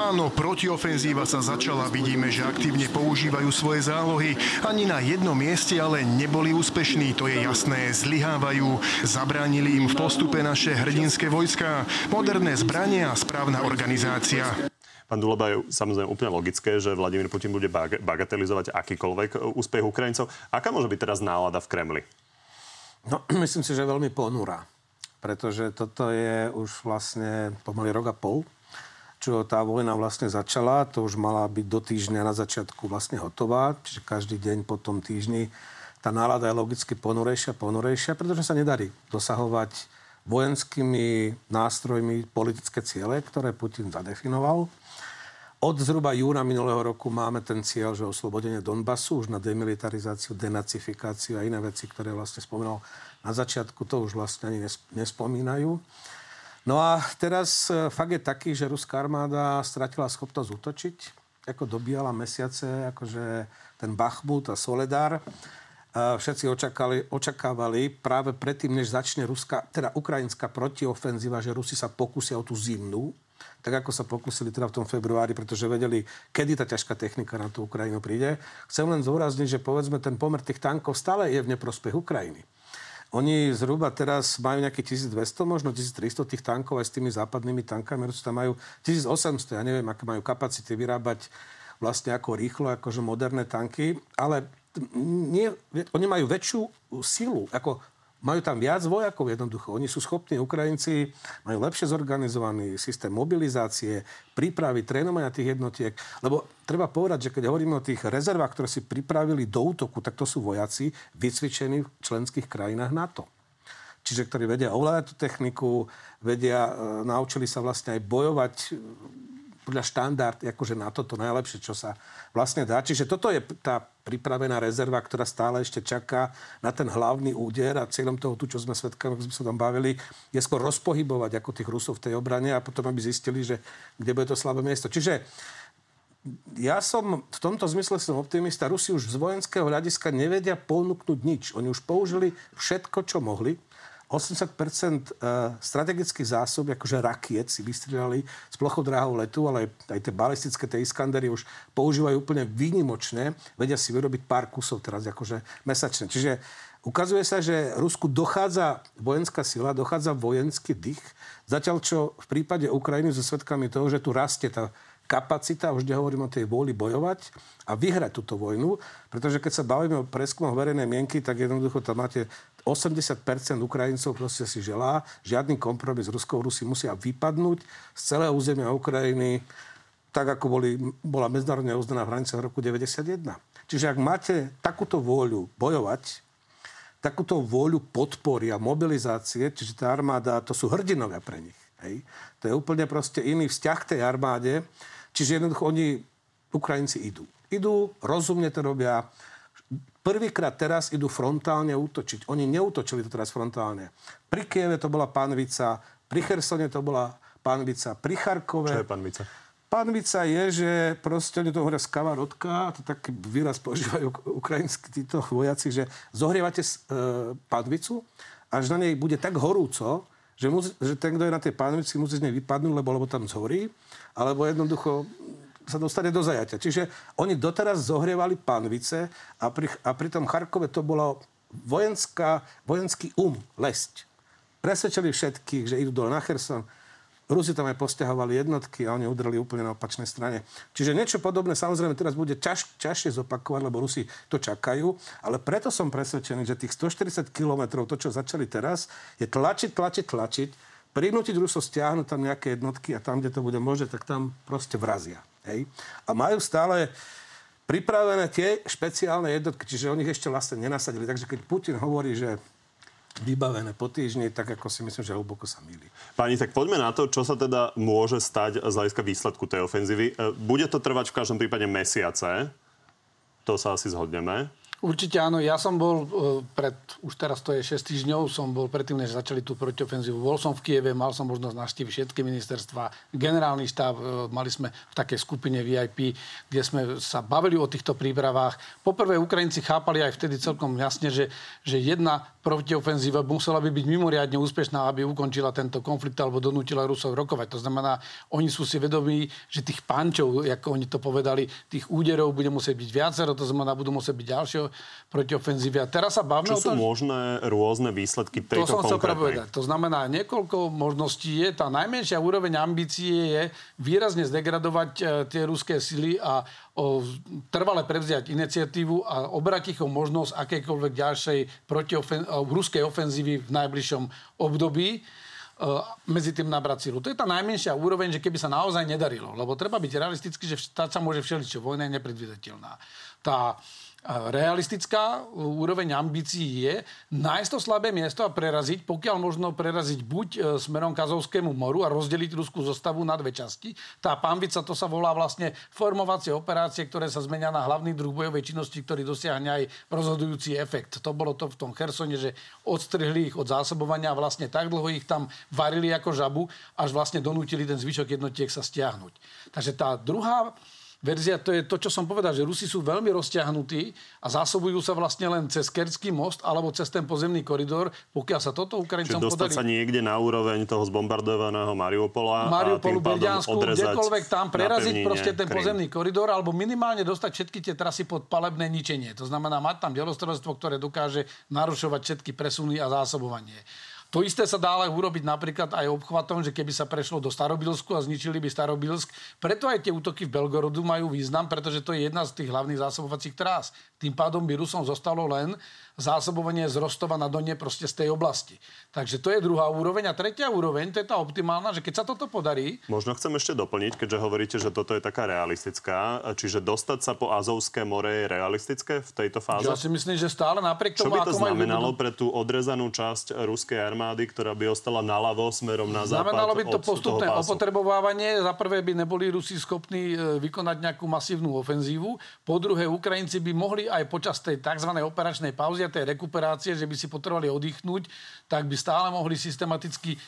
F: Áno, protiofenzíva sa začala. Vidíme, že aktívne používajú svoje zálohy. Ani na jednom mieste ale neboli úspešní, to je jasné. Zlyhávajú. Zabránili im v postupe naše hrdinské vojská. Moderné zbranie a správna organizácia.
A: Pán Duleba, je samozrejme úplne logické, že Vladimír Putin bude bagatelizovať akýkoľvek e, úspech Ukrajincov. Aká môže byť teraz nálada v Kremli?
E: No, myslím si, že veľmi ponúra. Pretože toto je už vlastne pomaly rok a pol, čo tá vojna vlastne začala, to už mala byť do týždňa na začiatku vlastne hotová, čiže každý deň po tom týždni tá nálada je logicky ponurejšia, ponurejšia, pretože sa nedarí dosahovať vojenskými nástrojmi politické ciele, ktoré Putin zadefinoval. Od zhruba júna minulého roku máme ten cieľ, že oslobodenie Donbasu už na demilitarizáciu, denacifikáciu a iné veci, ktoré vlastne spomínal na začiatku, to už vlastne ani nespomínajú. No a teraz e, fakt je taký, že ruská armáda stratila schopnosť útočiť. ako dobíjala mesiace, akože ten Bachmut a Soledar. Všetci očakávali, očakávali práve predtým, než začne Ruska, teda ukrajinská protiofenzíva, že Rusi sa pokusia o tú zimnú, tak ako sa pokúsili teda v tom februári, pretože vedeli, kedy tá ťažká technika na tú Ukrajinu príde. Chcem len zúrazniť, že povedzme ten pomer tých tankov stále je v neprospech Ukrajiny. Oni zhruba teraz majú nejakých 1200, možno 1300 tých tankov aj s tými západnými tankami. Rusi tam majú 1800, ja neviem, aké majú kapacity vyrábať vlastne ako rýchlo, akože moderné tanky, ale nie, oni majú väčšiu silu, ako majú tam viac vojakov jednoducho. Oni sú schopní, Ukrajinci majú lepšie zorganizovaný systém mobilizácie, prípravy, trénovania tých jednotiek. Lebo treba povedať, že keď hovoríme o tých rezervách, ktoré si pripravili do útoku, tak to sú vojaci vycvičení v členských krajinách NATO. Čiže ktorí vedia ovládať tú techniku, vedia, e, naučili sa vlastne aj bojovať podľa štandard, akože na toto najlepšie, čo sa vlastne dá. Čiže toto je tá pripravená rezerva, ktorá stále ešte čaká na ten hlavný úder a cieľom toho, tu, čo sme svetkami, ako sme sa tam bavili, je skôr rozpohybovať ako tých Rusov v tej obrane a potom, aby zistili, že kde bude to slabé miesto. Čiže ja som v tomto zmysle som optimista. Rusi už z vojenského hľadiska nevedia ponúknuť nič. Oni už použili všetko, čo mohli 80 e, strategických zásob, akože rakiet si vystrelali z plochodráhov letu, ale aj tie balistické, tie Iskandery už používajú úplne výnimočne, vedia si vyrobiť pár kusov teraz akože mesačne. Čiže ukazuje sa, že Rusku dochádza vojenská sila, dochádza vojenský dých, zatiaľ čo v prípade Ukrajiny so svetkami toho, že tu rastie tá kapacita, už nehovorím o tej vôli bojovať a vyhrať túto vojnu, pretože keď sa bavíme o preskumoch verejnej mienky, tak jednoducho tam máte 80% Ukrajincov proste si želá, žiadny kompromis s Ruskou Rusi musia vypadnúť z celého územia Ukrajiny, tak ako boli, bola medzinárodne uznaná v hranicách roku 91. Čiže ak máte takúto vôľu bojovať, takúto vôľu podpory a mobilizácie, čiže tá armáda, to sú hrdinovia pre nich. Hej? To je úplne proste iný vzťah tej armáde, Čiže jednoducho oni, Ukrajinci idú. Idú, rozumne to robia. Prvýkrát teraz idú frontálne útočiť. Oni neútočili to teraz frontálne. Pri Kieve to bola pánvica, pri Chersone to bola pánvica, pri Charkove...
A: Čo je pánvica?
E: Pánvica je, že proste oni to hovoria skavarotka, to taký výraz používajú ukrajinskí títo vojaci, že zohrievate e, pánvicu, až na nej bude tak horúco, že, musí, že ten, kto je na tej pánvici, musí z nej vypadnúť, lebo, lebo tam zhorí alebo jednoducho sa dostane do zajatia. Čiže oni doteraz zohrievali panvice a pri, a pri tom Charkove to bolo vojenská, vojenský um, lesť. Presvedčili všetkých, že idú dole na Cherson. Rusi tam aj postiahovali jednotky a oni udreli úplne na opačnej strane. Čiže niečo podobné samozrejme teraz bude ťaž, ťažšie zopakovať, lebo Rusi to čakajú. Ale preto som presvedčený, že tých 140 kilometrov, to, čo začali teraz, je tlačiť, tlačiť, tlačiť prinútiť Rusov stiahnuť tam nejaké jednotky a tam, kde to bude možné, tak tam proste vrazia. Hej? A majú stále pripravené tie špeciálne jednotky, čiže oni ich ešte vlastne nenasadili. Takže keď Putin hovorí, že vybavené po týždni, tak ako si myslím, že hlboko sa milí.
A: Pani, tak poďme na to, čo sa teda môže stať z hľadiska výsledku tej ofenzívy. E, bude to trvať v každom prípade mesiace, to sa asi zhodneme.
C: Určite áno. Ja som bol e, pred, už teraz to je 6 týždňov, som bol predtým, než začali tú protiofenzívu. Bol som v Kieve, mal som možnosť navštíviť všetky ministerstva, generálny štáb, e, mali sme v takej skupine VIP, kde sme sa bavili o týchto prípravách. Poprvé Ukrajinci chápali aj vtedy celkom jasne, že, že jedna protiofenzíva musela by byť mimoriadne úspešná, aby ukončila tento konflikt alebo donútila Rusov rokovať. To znamená, oni sú si vedomí, že tých pančov, ako oni to povedali, tých úderov bude musieť byť viacero, to znamená, budú musieť byť ďalšie proti ofenzíve. A teraz sa bavíme
A: Čo
C: o tom,
A: sú možné rôzne výsledky tejto
C: To som chcel
A: konkrétnej?
C: To znamená, niekoľko možností je. Tá najmenšia úroveň ambície je výrazne zdegradovať e, tie ruské sily a o, trvale prevziať iniciatívu a obrať ich o možnosť akejkoľvek ďalšej protiofen- ruskej ofenzívy v najbližšom období e, medzi tým nabrať silu. To je tá najmenšia úroveň, že keby sa naozaj nedarilo. Lebo treba byť realistický, že stať sa môže všeličo. Vojna je nepredvidateľná. Tá realistická úroveň ambícií je nájsť to slabé miesto a preraziť, pokiaľ možno preraziť buď e, smerom k Azovskému moru a rozdeliť ruskú zostavu na dve časti. Tá pambica, to sa volá vlastne formovacie operácie, ktoré sa zmenia na hlavný druh bojovej činnosti, ktorý dosiahne aj rozhodujúci efekt. To bolo to v tom Chersone, že odstrihli ich od zásobovania a vlastne tak dlho ich tam varili ako žabu, až vlastne donútili ten zvyšok jednotiek sa stiahnuť. Takže tá druhá verzia, to je to, čo som povedal, že Rusi sú veľmi rozťahnutí a zásobujú sa vlastne len cez Kerský most alebo cez ten pozemný koridor. Pokiaľ sa toto Ukrajincom
A: Čiže dostať
C: podarí...
A: sa niekde na úroveň toho zbombardovaného Mariupola
C: Mariupolu, Berďansku, kdekoľvek tam preraziť proste ten
A: Krym.
C: pozemný koridor alebo minimálne dostať všetky tie trasy pod palebné ničenie. To znamená mať tam delostrelectvo, ktoré dokáže narušovať všetky presuny a zásobovanie. To isté sa dá ale urobiť napríklad aj obchvatom, že keby sa prešlo do Starobilsku a zničili by Starobilsk. Preto aj tie útoky v Belgorodu majú význam, pretože to je jedna z tých hlavných zásobovacích trás. Tým pádom by Rusom zostalo len zásobovanie z Rostova na Donie proste z tej oblasti. Takže to je druhá úroveň. A tretia úroveň, to je tá optimálna, že keď sa toto podarí,
A: Možno chcem ešte doplniť, keďže hovoríte, že toto je taká realistická. Čiže dostať sa po Azovské more je realistické v tejto fáze?
C: ja si myslím, že stále napriek
A: Čo
C: tomu,
A: by to
C: ako majú
A: znamenalo
C: vybudo-
A: pre tú odrezanú časť ruskej armády, ktorá by ostala naľavo smerom na západ?
C: Znamenalo by to postupné opotrebovávanie. Za prvé by neboli Rusi schopní e, vykonať nejakú masívnu ofenzívu. Po druhé, Ukrajinci by mohli aj počas tej tzv. operačnej pauzy a tej rekuperácie, že by si potrebovali oddychnúť, tak by stále mohli systematicky e,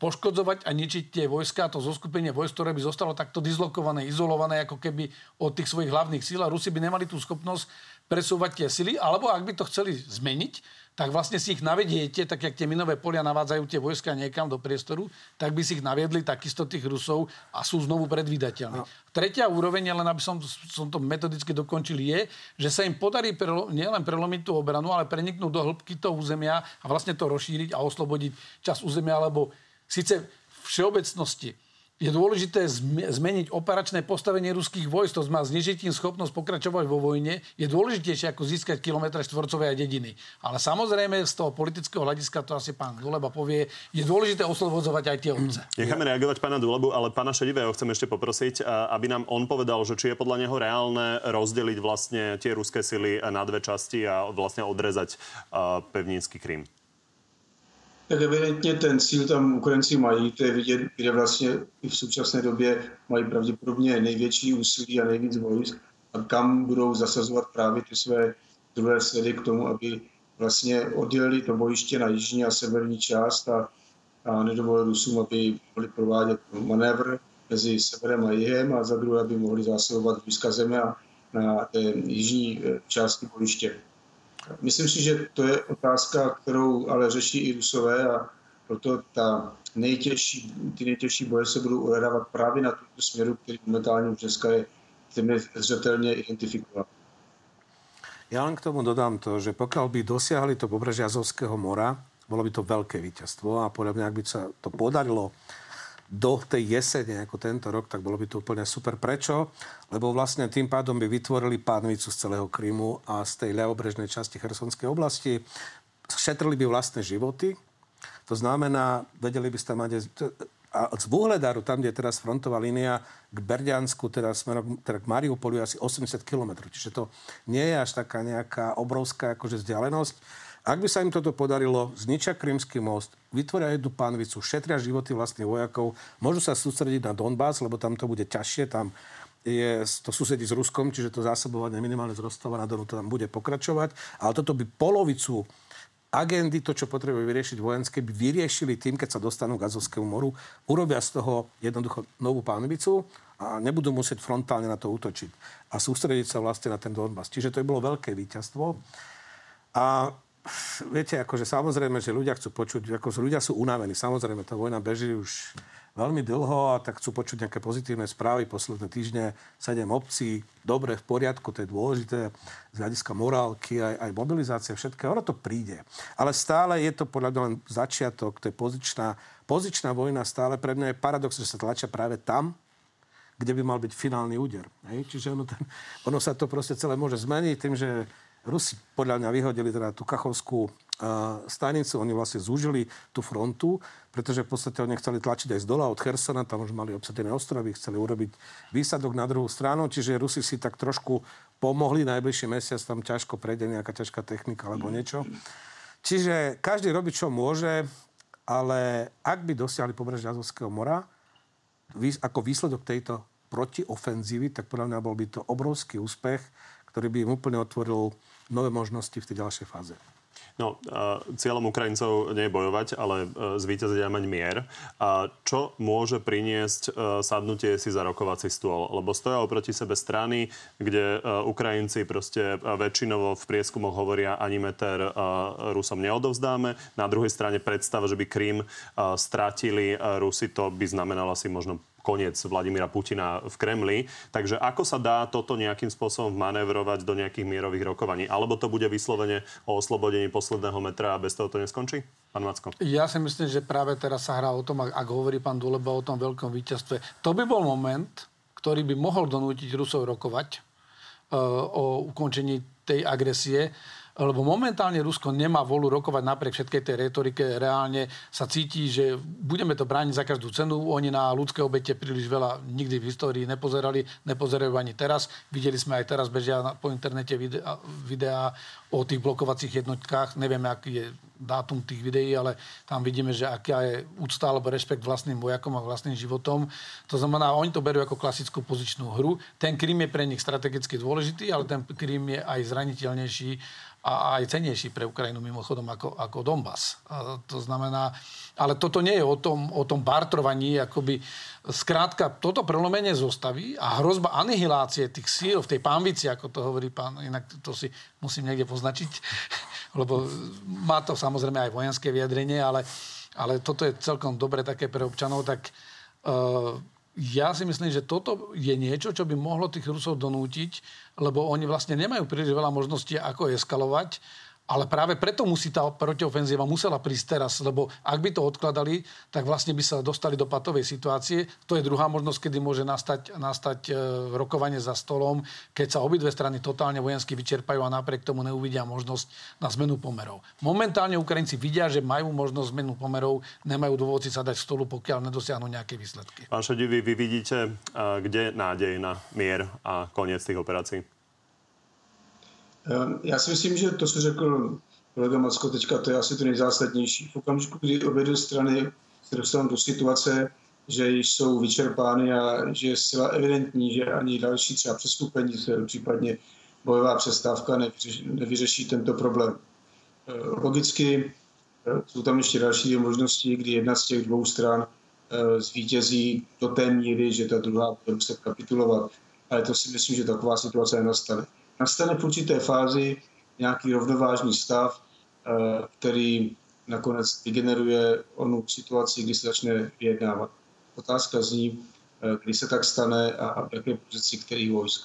C: poškodzovať a ničiť tie vojska, to zoskupenie vojsk, ktoré by zostalo takto dislokované, izolované ako keby od tých svojich hlavných síl. A Rusi by nemali tú schopnosť presúvať tie sily, alebo ak by to chceli zmeniť, tak vlastne si ich navediete, tak jak tie minové polia navádzajú tie vojska niekam do priestoru, tak by si ich naviedli takisto tých Rusov a sú znovu predvídateľní. No. Tretia úroveň, len aby som, som to metodicky dokončil, je, že sa im podarí prelo, nielen prelomiť tú obranu, ale preniknúť do hĺbky toho územia a vlastne to rozšíriť a oslobodiť čas územia, lebo síce všeobecnosti je dôležité zme- zmeniť operačné postavenie ruských vojsk, to znamená znižiť im schopnosť pokračovať vo vojne, je dôležitejšie ako získať kilometre štvorcové a dediny. Ale samozrejme z toho politického hľadiska, to asi pán Duleba povie, je dôležité oslobodzovať aj tie obce.
A: Necháme reagovať pána Dulebu, ale pána Šedivého chcem ešte poprosiť, aby nám on povedal, že či je podľa neho reálne rozdeliť vlastne tie ruské sily na dve časti a vlastne odrezať a, pevninský Krym.
D: Tak evidentně ten cíl tam Ukrajinci mají, to je vidět, kde vlastně i v současné době mají pravděpodobně největší úsilí a nejvíc vojsk a kam budou zasazovat právě ty své druhé sledy k tomu, aby vlastně oddělili to bojiště na jižní a severní část a, a nedovolili Rusům, aby mohli provádět manévr mezi severem a jihem a za druhé, aby mohli zásobovat blízka země na té jižní eh, části bojiště. Myslím si, že to je otázka, kterou ale řeší i Rusové a proto ta nejtěžší, ty nejtěžší boje se budou odehrávat právě na tomto směru, který momentálně už dneska je téměř zřetelně identifikován.
E: Ja len k tomu dodám to, že pokiaľ by dosiahli to pobrežie Azovského mora, bolo by to veľké víťazstvo a podľa mňa, ak by sa to podarilo do tej jesene ako tento rok, tak bolo by to úplne super. Prečo? Lebo vlastne tým pádom by vytvorili pánvicu z celého Krymu a z tej ľavobrežnej časti Chersonskej oblasti. Šetrili by vlastné životy. To znamená, vedeli by ste mať a z Vuhledaru, tam, kde je teraz frontová línia, k Berďansku, teda smerom teda k Mariupoliu, asi 80 km. Čiže to nie je až taká nejaká obrovská akože vzdialenosť. Ak by sa im toto podarilo, zničia Krymský most, vytvoria jednu pánvicu, šetria životy vlastných vojakov, môžu sa sústrediť na Donbass, lebo tam to bude ťažšie, tam je to susedí s Ruskom, čiže to zásobovanie minimálne z Rostova na Donu tam bude pokračovať. Ale toto by polovicu agendy, to, čo potrebujú vyriešiť vojenské, by vyriešili tým, keď sa dostanú k Azovskému moru, urobia z toho jednoducho novú pánvicu a nebudú musieť frontálne na to útočiť a sústrediť sa vlastne na ten Donbass. Čiže to by bolo veľké víťazstvo. A viete, akože samozrejme, že ľudia chcú počuť, ako ľudia sú unavení. Samozrejme, tá vojna beží už veľmi dlho a tak chcú počuť nejaké pozitívne správy. Posledné týždne sedem obcí, dobre, v poriadku, to je dôležité z hľadiska morálky, aj, aj mobilizácie, všetkého. Ono to príde. Ale stále je to podľa mňa len začiatok, to je pozičná, pozičná vojna stále. Pre mňa je paradox, že sa tlačia práve tam, kde by mal byť finálny úder. Hej? Čiže ono, ten, ono sa to proste celé môže zmeniť tým, že Rusi podľa mňa vyhodili teda tú kachovskú uh, stanicu, oni vlastne zúžili tú frontu, pretože v podstate oni chceli tlačiť aj z dola od Chersona, tam už mali obsadené ostrovy, chceli urobiť výsadok na druhú stranu, čiže Rusi si tak trošku pomohli najbližší mesiac, tam ťažko prejde nejaká ťažká technika alebo niečo. Čiže každý robí, čo môže, ale ak by dosiahli pobrežie Azovského mora, ako výsledok tejto protiofenzívy, tak podľa mňa bol by to obrovský úspech, ktorý by im úplne otvoril nové možnosti v tej ďalšej fáze.
A: No, cieľom Ukrajincov nie je bojovať, ale zvýťaziť a mať mier. A čo môže priniesť sadnutie si za rokovací stôl? Lebo stoja oproti sebe strany, kde Ukrajinci proste väčšinovo v prieskumoch hovoria ani meter Rusom neodovzdáme. Na druhej strane predstava, že by Krym strátili Rusi, to by znamenalo asi možno koniec Vladimíra Putina v Kremli. Takže ako sa dá toto nejakým spôsobom manévrovať do nejakých mierových rokovaní? Alebo to bude vyslovene o oslobodení posledného metra a bez toho to neskončí? Pán Macko.
C: Ja si myslím, že práve teraz sa hrá o tom, ak, hovorí pán Duleba o tom veľkom víťazstve. To by bol moment, ktorý by mohol donútiť Rusov rokovať uh, o ukončení tej agresie lebo momentálne Rusko nemá volu rokovať napriek všetkej tej retorike. Reálne sa cíti, že budeme to brániť za každú cenu. Oni na ľudské obete príliš veľa nikdy v histórii nepozerali, nepozerajú ani teraz. Videli sme aj teraz, bežia po internete videá, o tých blokovacích jednotkách. Nevieme, aký je dátum tých videí, ale tam vidíme, že aká je úcta alebo rešpekt vlastným vojakom a vlastným životom. To znamená, oni to berú ako klasickú pozičnú hru. Ten Krím je pre nich strategicky dôležitý, ale ten Krím je aj zraniteľnejší a aj cenejší pre Ukrajinu mimochodom ako, ako Donbass. A to znamená, ale toto nie je o tom, o tom bartrovaní, akoby skrátka toto prelomenie zostaví a hrozba anihilácie tých síl v tej pánvici, ako to hovorí pán, inak to si musím niekde poznačiť, lebo má to samozrejme aj vojenské vyjadrenie, ale, ale toto je celkom dobre také pre občanov, tak uh, ja si myslím, že toto je niečo, čo by mohlo tých Rusov donútiť, lebo oni vlastne nemajú príliš veľa možností, ako eskalovať ale práve preto musí tá protiofenzíva musela prísť teraz, lebo ak by to odkladali, tak vlastne by sa dostali do patovej situácie. To je druhá možnosť, kedy môže nastať, nastať e, rokovanie za stolom, keď sa obidve strany totálne vojensky vyčerpajú a napriek tomu neuvidia možnosť na zmenu pomerov. Momentálne Ukrajinci vidia, že majú možnosť zmenu pomerov, nemajú dôvod si sa dať stolu, pokiaľ nedosiahnu nejaké výsledky.
A: Pán Šedivý, vy vidíte, kde nádej na mier a koniec tých operácií?
D: Ehm, já si myslím, že to, co řekl kolega Macko teďka, to je asi to nejzásadnější. V okamžiku, kdy obě dvě strany se dostanou do situace, že jsou vyčerpány a že je zcela evidentní, že ani další třeba přeskupení, případně bojová přestávka nevyřeší, tento problém. Ehm, logicky ehm, jsou tam ještě další možnosti, kdy jedna z těch dvou stran zvítězí do té míry, že ta druhá bude muset kapitulovat. Ale to si myslím, že taková situace nenastane nastane v určité fázi nějaký rovnovážný stav, eh, který nakonec vygeneruje onu situaci, kdy se začne vyjednávat. Otázka zní, eh, kdy se tak stane a v jaké pozici kterých vojsk.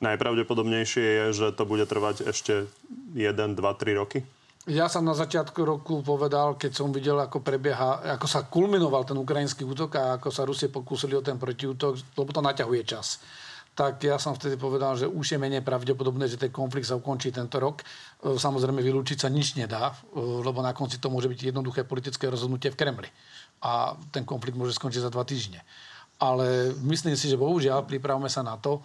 A: Najpravdepodobnejšie je, že to bude trvať ešte 1, 2, 3 roky?
C: Ja som na začiatku roku povedal, keď som videl, ako prebieha, ako sa kulminoval ten ukrajinský útok a ako sa Rusie pokúsili o ten protiútok, lebo to naťahuje čas tak ja som vtedy povedal, že už je menej pravdepodobné, že ten konflikt sa ukončí tento rok. E, samozrejme, vylúčiť sa nič nedá, e, lebo na konci to môže byť jednoduché politické rozhodnutie v Kremli. A ten konflikt môže skončiť za dva týždne. Ale myslím si, že bohužiaľ pripravme sa na to,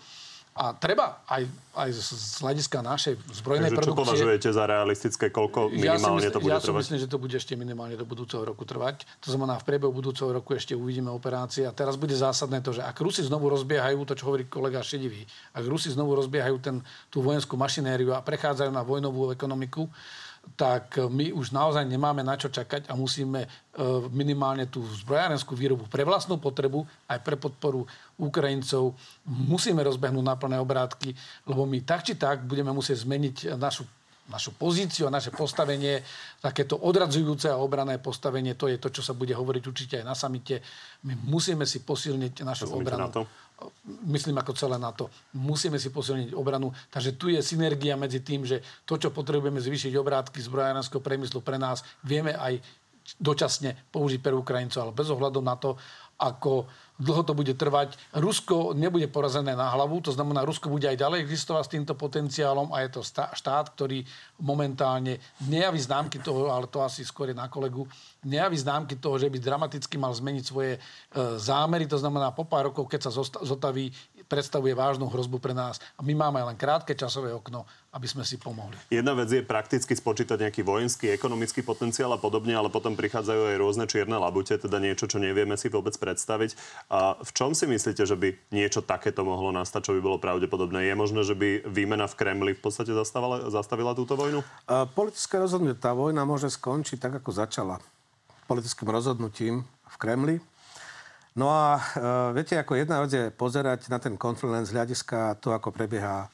C: a treba aj, aj z hľadiska našej zbrojnej Takže produkcie...
A: čo považujete za realistické? Koľko minimálne
C: ja
A: to bude
C: ja
A: trvať?
C: Ja si myslím, že to bude ešte minimálne do budúceho roku trvať. To znamená, v priebehu budúceho roku ešte uvidíme operácie. A teraz bude zásadné to, že ak Rusi znovu rozbiehajú, to čo hovorí kolega Šedivý, ak Rusi znovu rozbiehajú ten, tú vojenskú mašinériu a prechádzajú na vojnovú ekonomiku, tak my už naozaj nemáme na čo čakať a musíme e, minimálne tú zbrojárenskú výrobu pre vlastnú potrebu aj pre podporu Ukrajincov musíme rozbehnúť na plné obrátky, lebo my tak či tak budeme musieť zmeniť našu našu pozíciu a naše postavenie, takéto odradzujúce a obrané postavenie, to je to, čo sa bude hovoriť určite aj na samite. My musíme si posilniť našu obranu. Na to? myslím ako celé na to. Musíme si posilniť obranu. Takže tu je synergia medzi tým, že to, čo potrebujeme zvýšiť obrátky zbrojárenského priemyslu pre nás, vieme aj dočasne použiť pre Ukrajincov, ale bez ohľadu na to, ako dlho to bude trvať. Rusko nebude porazené na hlavu, to znamená, Rusko bude aj ďalej existovať s týmto potenciálom a je to štát, ktorý momentálne nejaví známky toho, ale to asi skôr je na kolegu, nejaví známky toho, že by dramaticky mal zmeniť svoje e, zámery. To znamená, po pár rokov, keď sa zotaví, predstavuje vážnu hrozbu pre nás. A my máme len krátke časové okno, aby sme si pomohli.
A: Jedna vec je prakticky spočítať nejaký vojenský, ekonomický potenciál a podobne, ale potom prichádzajú aj rôzne čierne labute, teda niečo, čo nevieme si vôbec predstaviť. A v čom si myslíte, že by niečo takéto mohlo nastať, čo by bolo pravdepodobné? Je možné, že by výmena v Kremli v podstate zastavila, zastavila túto vojnu?
E: A politické rozhodnutie, tá vojna môže skončiť tak, ako začala. Politickým rozhodnutím v Kremli. No a e, viete, ako jedna vec je pozerať na ten konflikt len z hľadiska to, ako prebieha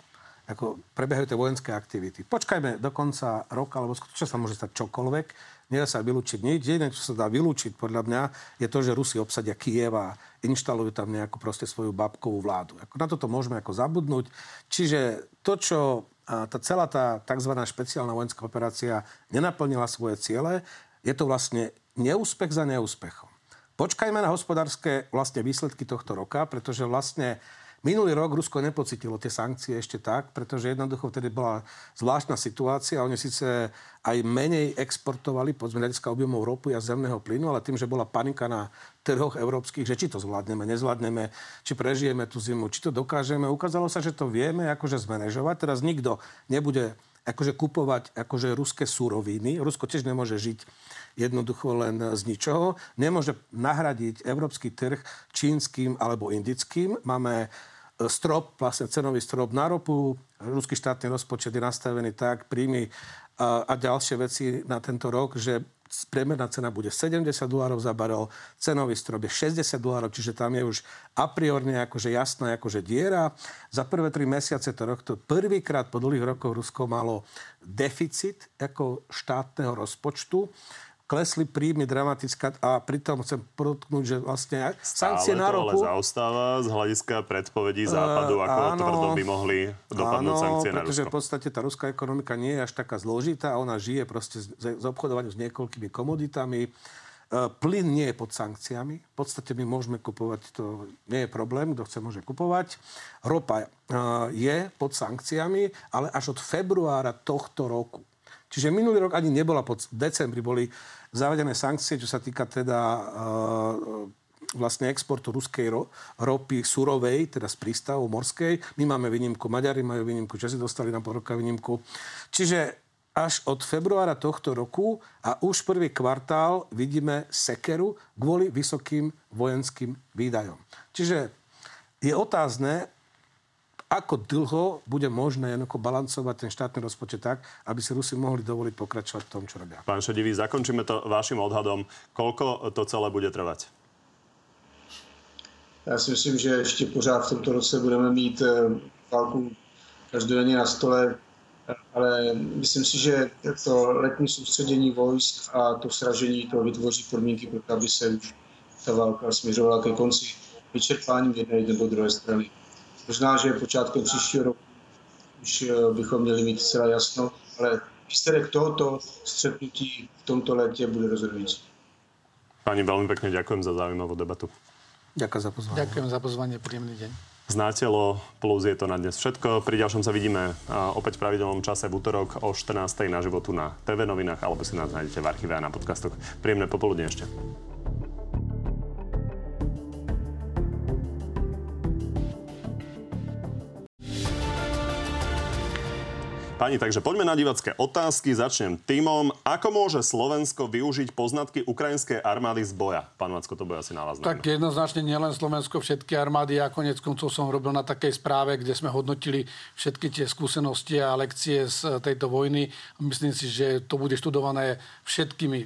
E: ako prebiehajú tie vojenské aktivity. Počkajme do konca roka, lebo skutočne sa môže stať čokoľvek. Nedá sa vylúčiť nič. Jediné, čo sa dá vylúčiť, podľa mňa, je to, že Rusi obsadia Kiev a inštalujú tam nejakú proste svoju babkovú vládu. Ako na toto môžeme ako zabudnúť. Čiže to, čo tá celá tá tzv. špeciálna vojenská operácia nenaplnila svoje ciele, je to vlastne neúspech za neúspechom. Počkajme na hospodárske vlastne výsledky tohto roka, pretože vlastne Minulý rok Rusko nepocitilo tie sankcie ešte tak, pretože jednoducho vtedy bola zvláštna situácia. Oni síce aj menej exportovali pod hľadiska objemov ropy a zemného plynu, ale tým, že bola panika na trhoch európskych, že či to zvládneme, nezvládneme, či prežijeme tú zimu, či to dokážeme. Ukázalo sa, že to vieme akože zmanéžovať. Teraz nikto nebude akože kupovať akože ruské súroviny. Rusko tiež nemôže žiť jednoducho len z ničoho. Nemôže nahradiť európsky trh čínskym alebo indickým. Máme strop, vlastne cenový strop na ropu. Ruský štátny rozpočet je nastavený tak, príjmy a, a ďalšie veci na tento rok, že priemerná cena bude 70 dolárov za barel, cenový strop je 60 dolárov, čiže tam je už a priorne akože jasná akože diera. Za prvé tri mesiace to rok, to prvýkrát po dlhých rokoch Rusko malo deficit ako štátneho rozpočtu klesli príjmy dramaticky a pritom chcem podotknúť, že vlastne sankcie na ropu...
A: ale zaostáva z hľadiska predpovedí západu, uh, ako áno, tvrdo by mohli dopadnúť áno, sankcie na
E: pretože v podstate tá ruská ekonomika nie je až taká zložitá, ona žije proste z, z obchodovania s niekoľkými komoditami. Uh, plyn nie je pod sankciami. V podstate my môžeme kupovať, to nie je problém, kto chce môže kupovať. Ropa uh, je pod sankciami, ale až od februára tohto roku. Čiže minulý rok ani nebola pod, decembri boli zavedené sankcie, čo sa týka teda uh, vlastne exportu ruskej ro- ropy surovej, teda z prístavov morskej. My máme výnimku, Maďari majú výnimku, Česi dostali na pol roka výnimku. Čiže až od februára tohto roku a už prvý kvartál vidíme sekeru kvôli vysokým vojenským výdajom. Čiže je otázne, ako dlho bude možné jednoducho balancovať ten štátny rozpočet tak, aby si Rusi mohli dovoliť pokračovať v tom, čo robia.
A: Pán Šedivý, zakončíme to vašim odhadom. Koľko to celé bude trvať?
D: Já si myslím, že ještě pořád v tomto roce budeme mít eh, válku každodenně na stole, ale myslím si, že to letní soustředění vojsk a to sražení to vytvoří podmínky pro to, aby se už ta válka směřovala ke konci vyčerpáním jedné nebo druhé strany. Možná, že počátkem příštího roku už eh, bychom měli mít zcela jasno, ale výsledek tohoto střetnutí v tomto létě bude rozhodující.
A: Pani, veľmi pekne ďakujem za zaujímavú debatu.
E: Ďakujem za pozvanie.
C: Ďakujem za pozvanie, príjemný deň.
A: Znátelo plus je to na dnes všetko. Pri ďalšom sa vidíme opäť v pravidelnom čase v útorok o 14. na životu na TV novinách alebo si nás nájdete v archíve a na podcastoch. Príjemné popoludne ešte. Pani, takže poďme na divacké otázky. Začnem týmom. Ako môže Slovensko využiť poznatky ukrajinskej armády z boja? Pán Macko, to bude asi na vás.
C: Tak jednoznačne nielen Slovensko, všetky armády. Ja konec koncov som robil na takej správe, kde sme hodnotili všetky tie skúsenosti a lekcie z tejto vojny. Myslím si, že to bude študované všetkými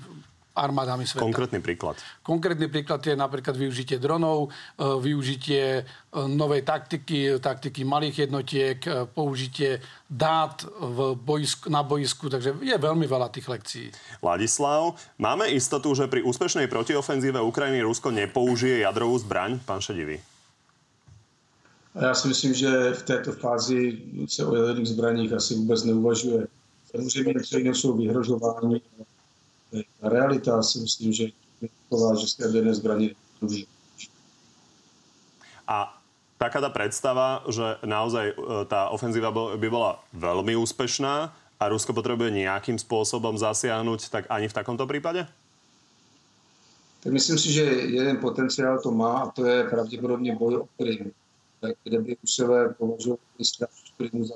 C: armádami sveta.
A: Konkrétny príklad.
C: Konkrétny príklad je napríklad využitie dronov, e, využitie e, novej taktiky, taktiky malých jednotiek, e, použitie dát v boisku, na boisku, takže je veľmi veľa tých lekcií.
A: Ladislav, máme istotu, že pri úspešnej protiofenzíve Ukrajiny Rusko nepoužije jadrovú zbraň? Pán Šedivý.
D: Já si myslím, že v této fázi se o jaderných zbraních asi vůbec neuvažuje. Samozřejmě jiného jsou vyhrožování, realita si myslím, že je taková, že z jaderné zbraně.
A: A taká tá predstava, že naozaj e, tá ofenzíva by bola veľmi úspešná a Rusko potrebuje nejakým spôsobom zasiahnuť, tak ani v takomto prípade?
D: Tak myslím si, že jeden potenciál to má a to je pravděpodobně boj o Krym. kde by Rusové považovali strašnou Krymu za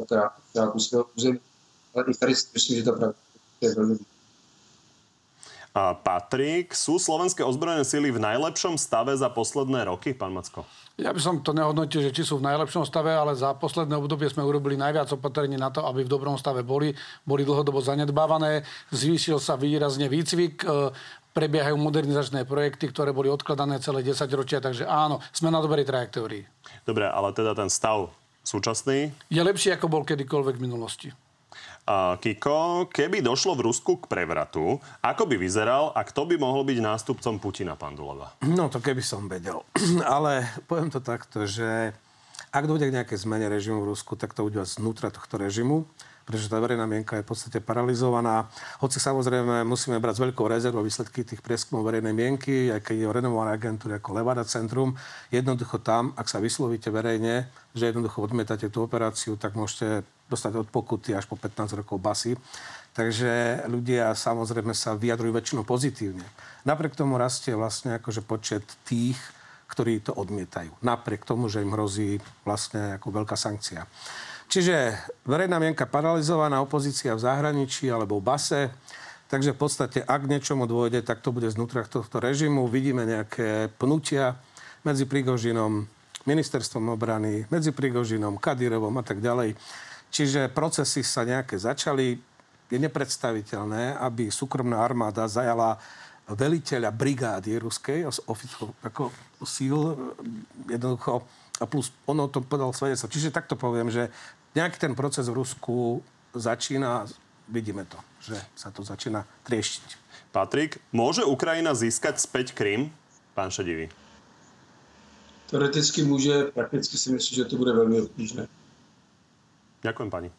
D: ztrátu svého území. Ale i tady si myslím, že ta pravda je velmi
A: Patrik, sú slovenské ozbrojené síly v najlepšom stave za posledné roky, pán Macko?
C: Ja by som to nehodnotil, že či sú v najlepšom stave, ale za posledné obdobie sme urobili najviac opatrení na to, aby v dobrom stave boli. Boli dlhodobo zanedbávané, zvýšil sa výrazne výcvik, e, prebiehajú modernizačné projekty, ktoré boli odkladané celé 10 ročia, takže áno, sme na dobrej trajektórii.
A: Dobre, ale teda ten stav súčasný?
C: Je lepší, ako bol kedykoľvek v minulosti.
A: Kiko, keby došlo v Rusku k prevratu, ako by vyzeral a kto by mohol byť nástupcom Putina, pán Duleva?
E: No to keby som vedel. Ale poviem to takto, že ak dojde k nejakej zmene režimu v Rusku, tak to bude znútra tohto režimu pretože tá verejná mienka je v podstate paralizovaná. Hoci samozrejme musíme brať s veľkou rezervou výsledky tých prieskumov verejnej mienky, aj keď je o renovované agentúry ako Levada Centrum. Jednoducho tam, ak sa vyslovíte verejne, že jednoducho odmietate tú operáciu, tak môžete dostať od pokuty až po 15 rokov basy. Takže ľudia samozrejme sa vyjadrujú väčšinou pozitívne. Napriek tomu rastie vlastne akože počet tých, ktorí to odmietajú. Napriek tomu, že im hrozí vlastne ako veľká sankcia. Čiže verejná mienka paralizovaná, opozícia v zahraničí alebo v base. Takže v podstate, ak niečomu dôjde, tak to bude znútra tohto režimu. Vidíme nejaké pnutia medzi Prigožinom, ministerstvom obrany, medzi Prigožinom, Kadírovom a tak ďalej. Čiže procesy sa nejaké začali. Je nepredstaviteľné, aby súkromná armáda zajala veliteľa brigády ruskej, ako síl, jednoducho, a plus ono to povedal svedectvo. Čiže takto poviem, že nejaký ten proces v Rusku začína, vidíme to, že sa to začína trieštiť.
A: Patrik, môže Ukrajina získať späť Krym? Pán Šedivý.
D: Teoreticky může, prakticky si myslím, že to bude velmi obtížné.
A: Ďakujem pani.